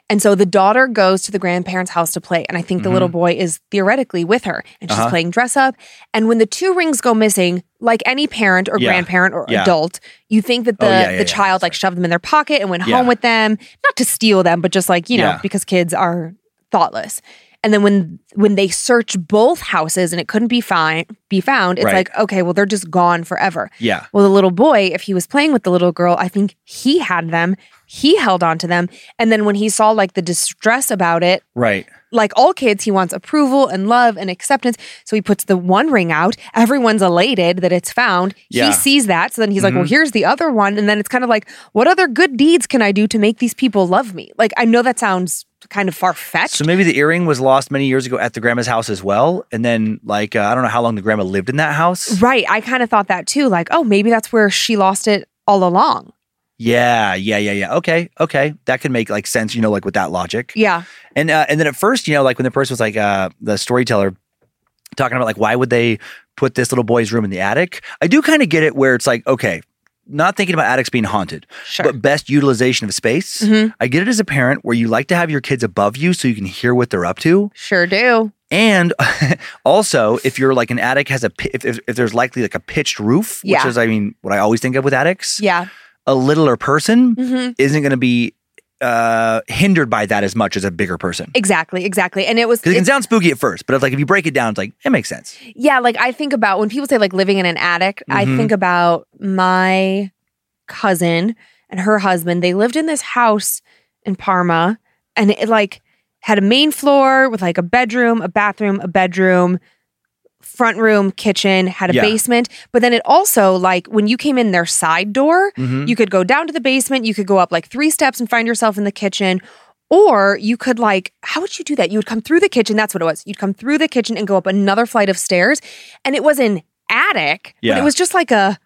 and so the daughter goes to the grandparents house to play and i think the little boy is theoretically with her and she's Mm-hmm. Uh-huh. playing dress up and when the two rings go missing like any parent or Yeah. grandparent or Yeah. adult you think that the Oh, yeah, the child like shoved them in their pocket and went home with them not to steal them but just like you know because kids are thoughtless and then when when they search both houses and it couldn't be find be found, it's Right. like okay, well they're just gone forever. Yeah. Well, the little boy, if he was playing with the little girl, I think he had them. He held on to them, and then when he saw like the distress about it, Right. like all kids, he wants approval and love and acceptance. So he puts the one ring out. Everyone's elated that it's found. Yeah. Mm-hmm. He sees that. So then he's like, well, here's the other one. And then it's kind of like, what other good deeds can I do to make these people love me? Like, I know that sounds kind of far fetched. So maybe the earring was lost many years ago at the grandma's house as well, and then like uh, I don't know how long the grandma lived in that house. right. I kind of thought that too. Like, oh, maybe that's where she lost it all along. Yeah, yeah, yeah, yeah. Okay, okay, that can make like sense. You know, like with that logic. Yeah. And uh, and then at first, you know, like when the person was like uh, the storyteller talking about like why would they put this little boy's room in the attic? I do kind of get it where it's like okay, not thinking about attics being haunted, Sure. but best utilization of space. Mhm. I get it as a parent where you like to have your kids above you so you can hear what they're up to. Sure do. And also, if you're like an attic has a if, if, if there's likely like a pitched roof, which is I mean what I always think of with attics, Yeah. a littler person hmm isn't going to be uh hindered by that as much as a bigger person. Exactly. Exactly. And it was, it can sound spooky at first, but if like if you break it down, it's like it makes sense. yeah, like I think about when people say like living in an attic, I Mhm. think about my cousin and her husband. They lived in this house in Parma and it like had a main floor with like a bedroom, a bathroom, a bedroom, front room, kitchen, had a Yeah. basement. But then it also like when you came in their side door, Mhm. you could go down to the basement, you could go up like three steps and find yourself in the kitchen. Or you could like, how would you do that? You would come through the kitchen. That's what it was. You'd come through the kitchen and go up another flight of stairs. And it was an attic, but Yeah. it was just like a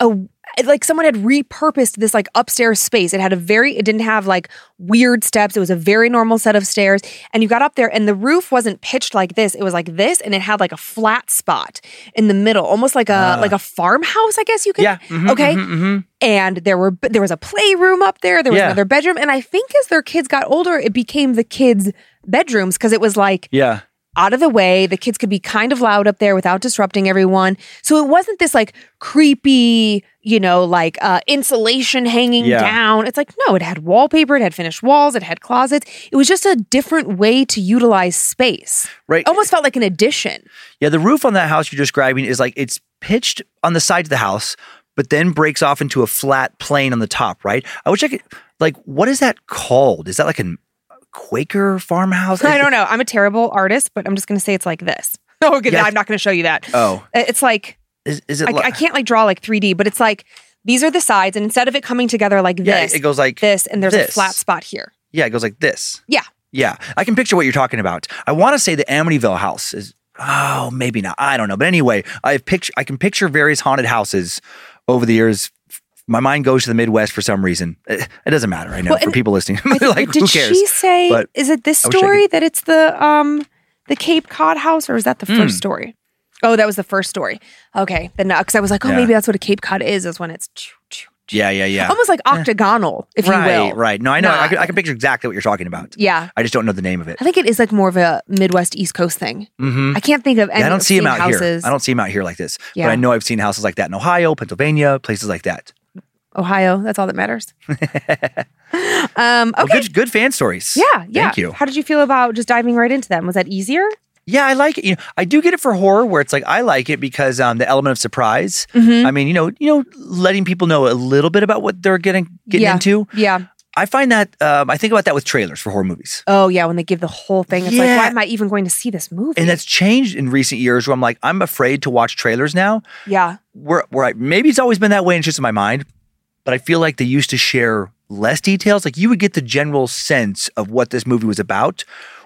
a like someone had repurposed this like upstairs space. It had a very it didn't have like weird steps. It was a very normal set of stairs. And you got up there and the roof wasn't pitched like this. It was like this and it had like a flat spot in the middle, almost like a Ah. like a farmhouse, I guess you could Yeah. mhm, Okay. mhm, mhm. and there were there was a playroom up there there was Yeah. another bedroom and i think as their kids got older it became the kids bedrooms because it was like Yeah. Out of the way the kids could be kind of loud up there without disrupting everyone so it wasn't this like creepy you know like uh insulation hanging Yeah. down it's like no it had wallpaper it had finished walls it had closets it was just a different way to utilize space Right. almost felt like an addition Yeah, the roof on that house you're describing is like it's pitched on the sides of the house, but then breaks off into a flat plane on the top, right? I wish I could like what is that called? Is that like a Quaker farmhouse? i don't know i'm a terrible artist but i'm just going to say it's like this oh good Yes. i'm not going to show you that Oh, uh, it's like is, is it? I, I can't like draw like 3D, but it's like these are the sides, and instead of it coming together like Yeah, this, it goes like this, and there's a flat spot here. Yeah, it goes like this. Yeah. Yeah. I can picture what you're talking about. I want to say the Amityville house is oh, maybe not. I don't know. But anyway, I have picture I can picture various haunted houses over the years. My mind goes to the Midwest for some reason. It, it doesn't matter, I know, Well, for people listening. I like did who cares? she say? But is it this story that it's the um the Cape Cod house, or is that the Hmm. first story? Oh, that was the first story. Okay, then because I was like, oh, Yeah. maybe that's what a Cape Cod is, is when it's. Yeah, yeah, yeah. almost like octagonal, if right, you will. right. Right. No, I know. I can, I can picture exactly what you're talking about. Yeah, I just don't know the name of it. I think it is like more of a Midwest East Coast thing. Mm-hmm. I can't think of any. Yeah, I don't see them out houses. here. I don't see them out here like this. Yeah. But I know I've seen houses like that in Ohio, Pennsylvania, places like that. Ohio. That's all that matters. um, Well, good, good fan stories. Yeah, yeah. Thank you. How did you feel about just diving right into them? Was that easier? Yeah, I like it. You know, I do get it for horror where it's like I like it because um the element of surprise. Mhm. I mean, you know, you know, letting people know a little bit about what they're getting getting Yeah. into. Yeah. I find that um, I think about that with trailers for horror movies. Oh yeah, when they give the whole thing, it's like, why am I even going to see this movie? And that's changed in recent years where I'm like, I'm afraid to watch trailers now. yeah, Where, where I, maybe it's always been that way and it's just in my mind, but I feel like they used to share less details. Like you would get the general sense of what this movie was about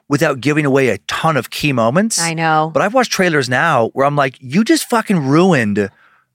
without giving away a ton of key moments. I know. But I've watched trailers now where I'm like, you just fucking ruined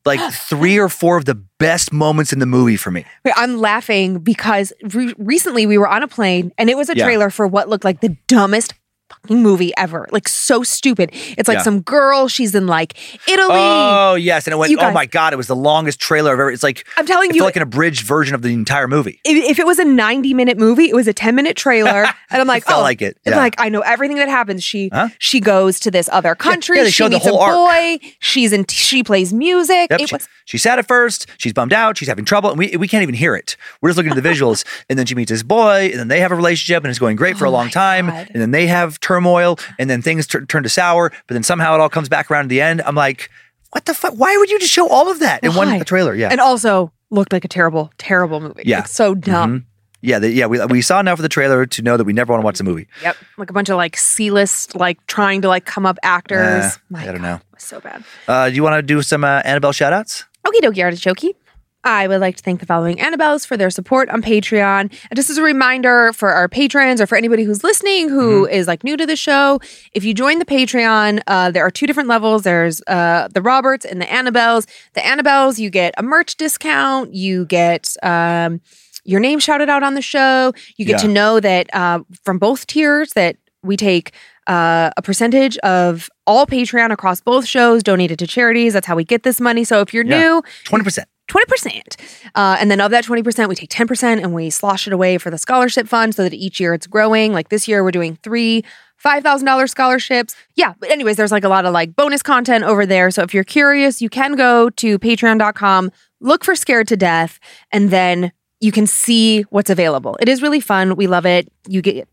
like three or four of the best moments in the movie for me. I'm laughing because re- recently we were on a plane and it was a Yeah. trailer for what looked like the dumbest fucking movie ever. Like so stupid. It's like Yeah. some girl, she's in like Italy. Oh yes, and it went. You oh guys- my god, it was the longest trailer I've ever. It's like I'm telling it you- felt like an abridged version of the entire movie. if, if it was a 90 minute movie, it was a 10 minute trailer. And I'm like, oh, like it, And yeah. like, I know everything that happens. She Huh? she goes to this other country. yeah, she meets a boy. She's in, she plays music. Yep, It she, was, she's sad at first. She's bummed out. She's having trouble, and we we can't even hear it. We're just looking at the visuals, and then she meets this boy, and then they have a relationship, and it's going great for a Oh long time, God. and then they have turmoil, and then things tur- turn to sour, but then somehow it all comes back around at the end. I'm like, what the fuck? Why would you just show all of that in Why? one trailer? Yeah, and also looked like a terrible, terrible movie. Yeah. So dumb. Mhm. yeah, the, yeah. We we saw enough of the trailer to know that we never want to watch the movie. Yep. Like a bunch of like C list, like trying to like come up actors. Uh, My I don't God, know. it was so bad. Uh, do you want to do some uh, Annabelle shout outs? Okie dokie, artichoke. I would like to thank the following Annabelles for their support on Patreon. And just as a reminder for our patrons or for anybody who's listening who is like new to the show, if you join the Patreon, uh, there are two different levels. There's uh, the Roberts and the Annabelles. The Annabelles, you get a merch discount. You get um, your name shouted out on the show. You get Yeah. to know that uh, from both tiers that we take uh, a percentage of all Patreon across both shows donated to charities. That's how we get this money. So if you're Yeah. new, Twenty percent. 20%. Uh, and then of that 20%, we take 10% and we slosh it away for the scholarship fund so that each year it's growing. Like this year, we're doing three $5,000 scholarships. Yeah. But, anyways, there's like a lot of like bonus content over there. So if you're curious, you can go to patreon.com, look for Scared to Death, and then you can see what's available. It is really fun. We love it. You get,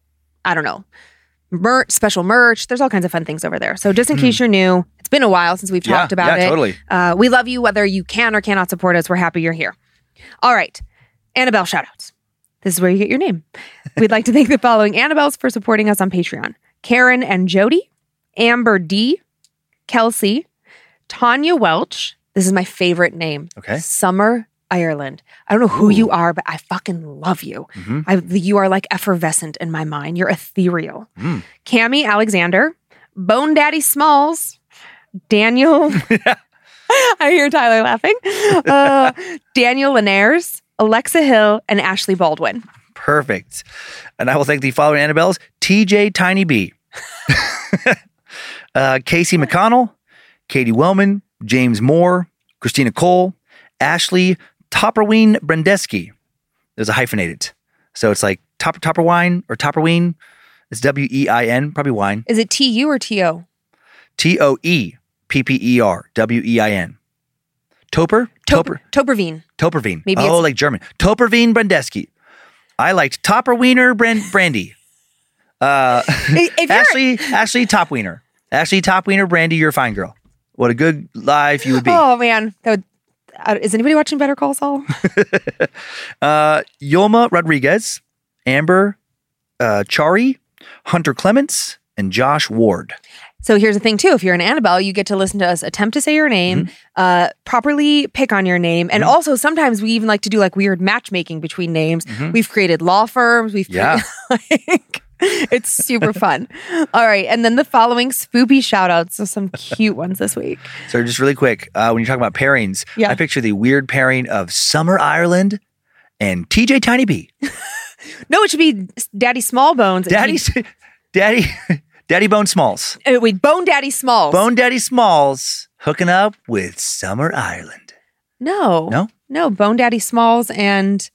I don't know, merch, special merch. There's all kinds of fun things over there. So just in case you're new, been a while since we've Hmm. Yeah, talked about yeah, it. totally. Uh, we love you whether you can or cannot support us. We're happy you're here. All right. Annabelle shoutouts. This is where you get your name. We'd like to thank the following Annabelles for supporting us on Patreon Karen and Jody, Amber D, Kelsey, Tanya Welch. This is my favorite name. Okay. Summer Ireland. I don't know who you are, but I fucking love you. Mhm. I, you are like effervescent in my mind. You're ethereal. Mm. Cami Alexander, Bone Daddy Smalls, Daniel. I hear Tyler laughing. Uh, Daniel Linares, Alexa Hill, and Ashley Baldwin. Perfect. And I will thank the following Annabelles TJ Tiny B, uh, Casey McConnell, Katie Wellman, James Moore, Christina Cole, Ashley Topperween Brendeski. There's a hyphenated. So it's like Top, Topperwine or Topperween. It's W E I N, probably wine. Is it T U or T O? T O E P P E R W E I N. Toper? Toper? Toperveen. Toperveen. Maybe oh, it's- like German. Toperveen Brandeski. I liked Topperwiener Brand- Brandy. Uh, Ashley Ashley Topwiener. Ashley Topwiener Brandy, you're a fine girl. What a good life you would be. Oh man, that would, uh, is anybody watching Better Call Saul? Uh, Yoma Rodriguez, Amber uh, Chari, Hunter Clements, and Josh Ward. So here's the thing too: if you're an Annabelle, you get to listen to us attempt to say your name, Mm-hmm. uh, properly pick on your name, and also sometimes we even like to do like weird matchmaking between names. We've created law firms. We've Mm-hmm. Yeah. created, like, it's super fun. All right, and then the following spoopy shout outs. So some cute ones this week. So just really quick, uh, when you're talking about pairings, Yeah. I picture the weird pairing of Summer Ireland and TJ Tiny B. No, it should be Daddy Smallbones. Daddy, Daddy, Daddy Bone Smalls. he- uh, wait, Bone Daddy Smalls. Bone Daddy Smalls hooking up with Summer Ireland No, No? no. Bone Daddy Smalls and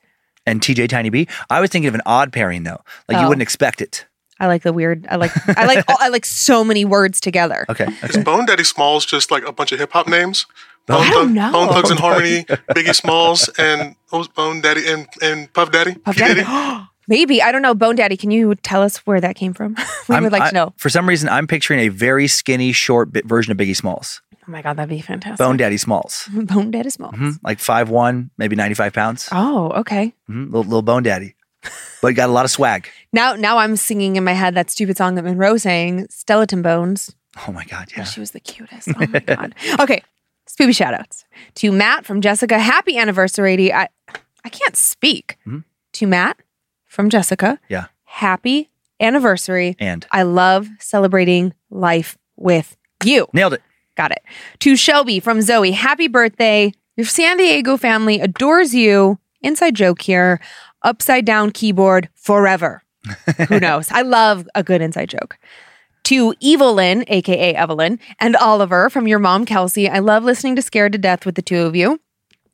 and TJ Tiny B. I was thinking of an odd pairing though, like you Oh. wouldn't expect it. I like the weird. I like. I like. I like so many words together. Okay, Is. Bone Daddy Smalls just like a bunch of hip hop names? I Bone, don't Thug- know. Bone Thugs and Harmony, Biggie Smalls, and what Bone Daddy and, and Puff Daddy? Puff P. Daddy. Maybe I don't know. Bone Daddy, can you tell us where that came from? we I'm- would like I- to know. For some reason, I'm picturing a very skinny, short bit version of Biggie Smalls, Oh my god, that'd be fantastic. Bone Daddy Smalls, Bone Daddy Smalls. Mhm. like five one, maybe 95 pounds. Oh, okay. Mhm. Little, little Bone Daddy. but got a lot of swag. Now, now I'm singing in my head that stupid song that Monroe sang, Skeleton Bones. Oh my God, yeah. She was the cutest. Oh my god. Okay, spoopy shout outs to Matt from Jessica. Happy anniversary. I I can't speak. Mhm. To Matt from Jessica. Yeah. Happy anniversary. And I love celebrating life with you. nailed it. Got it. To Shelby from Zoe. Happy birthday. Your San Diego family adores you. Inside joke here. Upside down keyboard forever. Who knows? I love a good inside joke. To Evelyn, aka Evelyn, and Oliver from your mom, Kelsey. I love listening to Scared to Death with the two of you.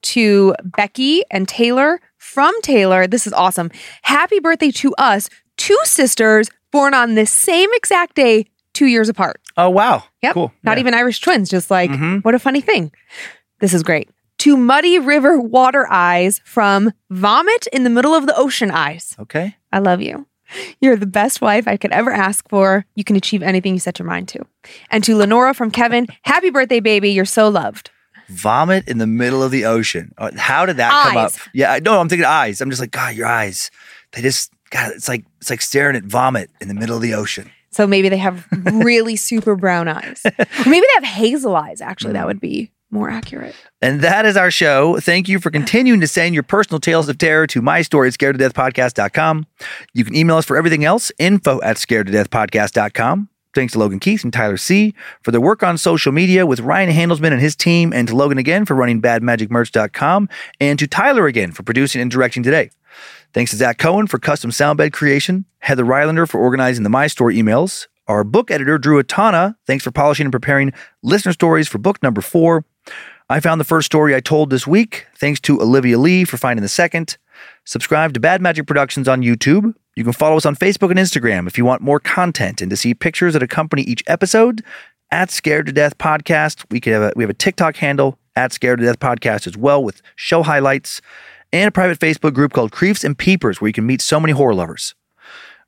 To Becky and Taylor from Taylor. This is awesome. Happy birthday to us, two sisters born on the same exact day, two years apart. Oh wow. Yep. Cool. Not Yeah. even Irish twins, just like, Mhm. what a funny thing. This is great. To Muddy River Water Eyes from Vomit in the Middle of the Ocean Eyes. Okay. I love you. You're the best wife I could ever ask for. You can achieve anything you set your mind to. And to Lenora from Kevin, happy birthday, baby. You're so loved. Vomit in the middle of the ocean. Uh, How did that come up? Yeah, know. I'm thinking eyes. I'm just like, God, your eyes. They just, God, it's like it's like staring at vomit in the middle of the ocean. So maybe they have really super brown eyes. Or maybe they have hazel eyes, actually. That would be more accurate. And that is our show. Thank you for continuing to send your personal tales of terror to my story at scared to death podcast.com. You can email us for everything else, info at scared to death podcast.com. Thanks to Logan Keith and Tyler C. for their work on social media with Ryan Handelsman and his team, and to Logan again for running badmagicmerch.com, and to Tyler again for producing and directing today. Thanks to Zach Cohen for custom soundbed creation, Heather Rylander for organizing the My Story emails, our book editor, Drew Atana, thanks for polishing and preparing listener stories for book number four. I found the first story I told this week. Thanks to Olivia Lee for finding the second. Subscribe to Bad Magic Productions on YouTube. You can follow us on Facebook and Instagram if you want more content and to see pictures that accompany each episode. At Scared to Death Podcast, we could have a, we have a TikTok handle at Scared to Death Podcast as well with show highlights and a private Facebook group called Creeps and Peepers where you can meet so many horror lovers.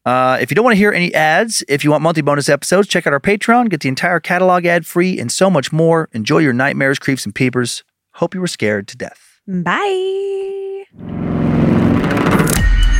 Uh, if you don't want to hear any ads, if you want monthly bonus episodes, check out our Patreon, get the entire catalog ad free, and so much more. Enjoy your nightmares, creeps, and peepers. Hope you were scared to death. Bye.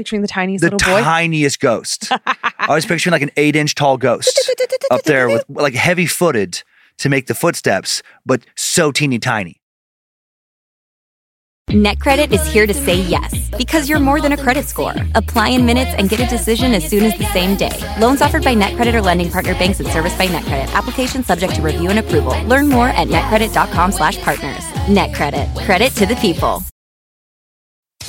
Picturing the tiniest The little boy. tiniest ghost. I was picturing like an eight inch tall ghost up there with like heavy footed to make the footsteps, but so teeny tiny. NetCredit is here to say yes because you're more than a credit score. Apply in minutes and get a decision as soon as the same day. Loans offered by NetCredit or lending partner banks and serviced by NetCredit. Application subject to review and approval. Learn more at netcredit.com/partners. NetCredit. Credit to the people.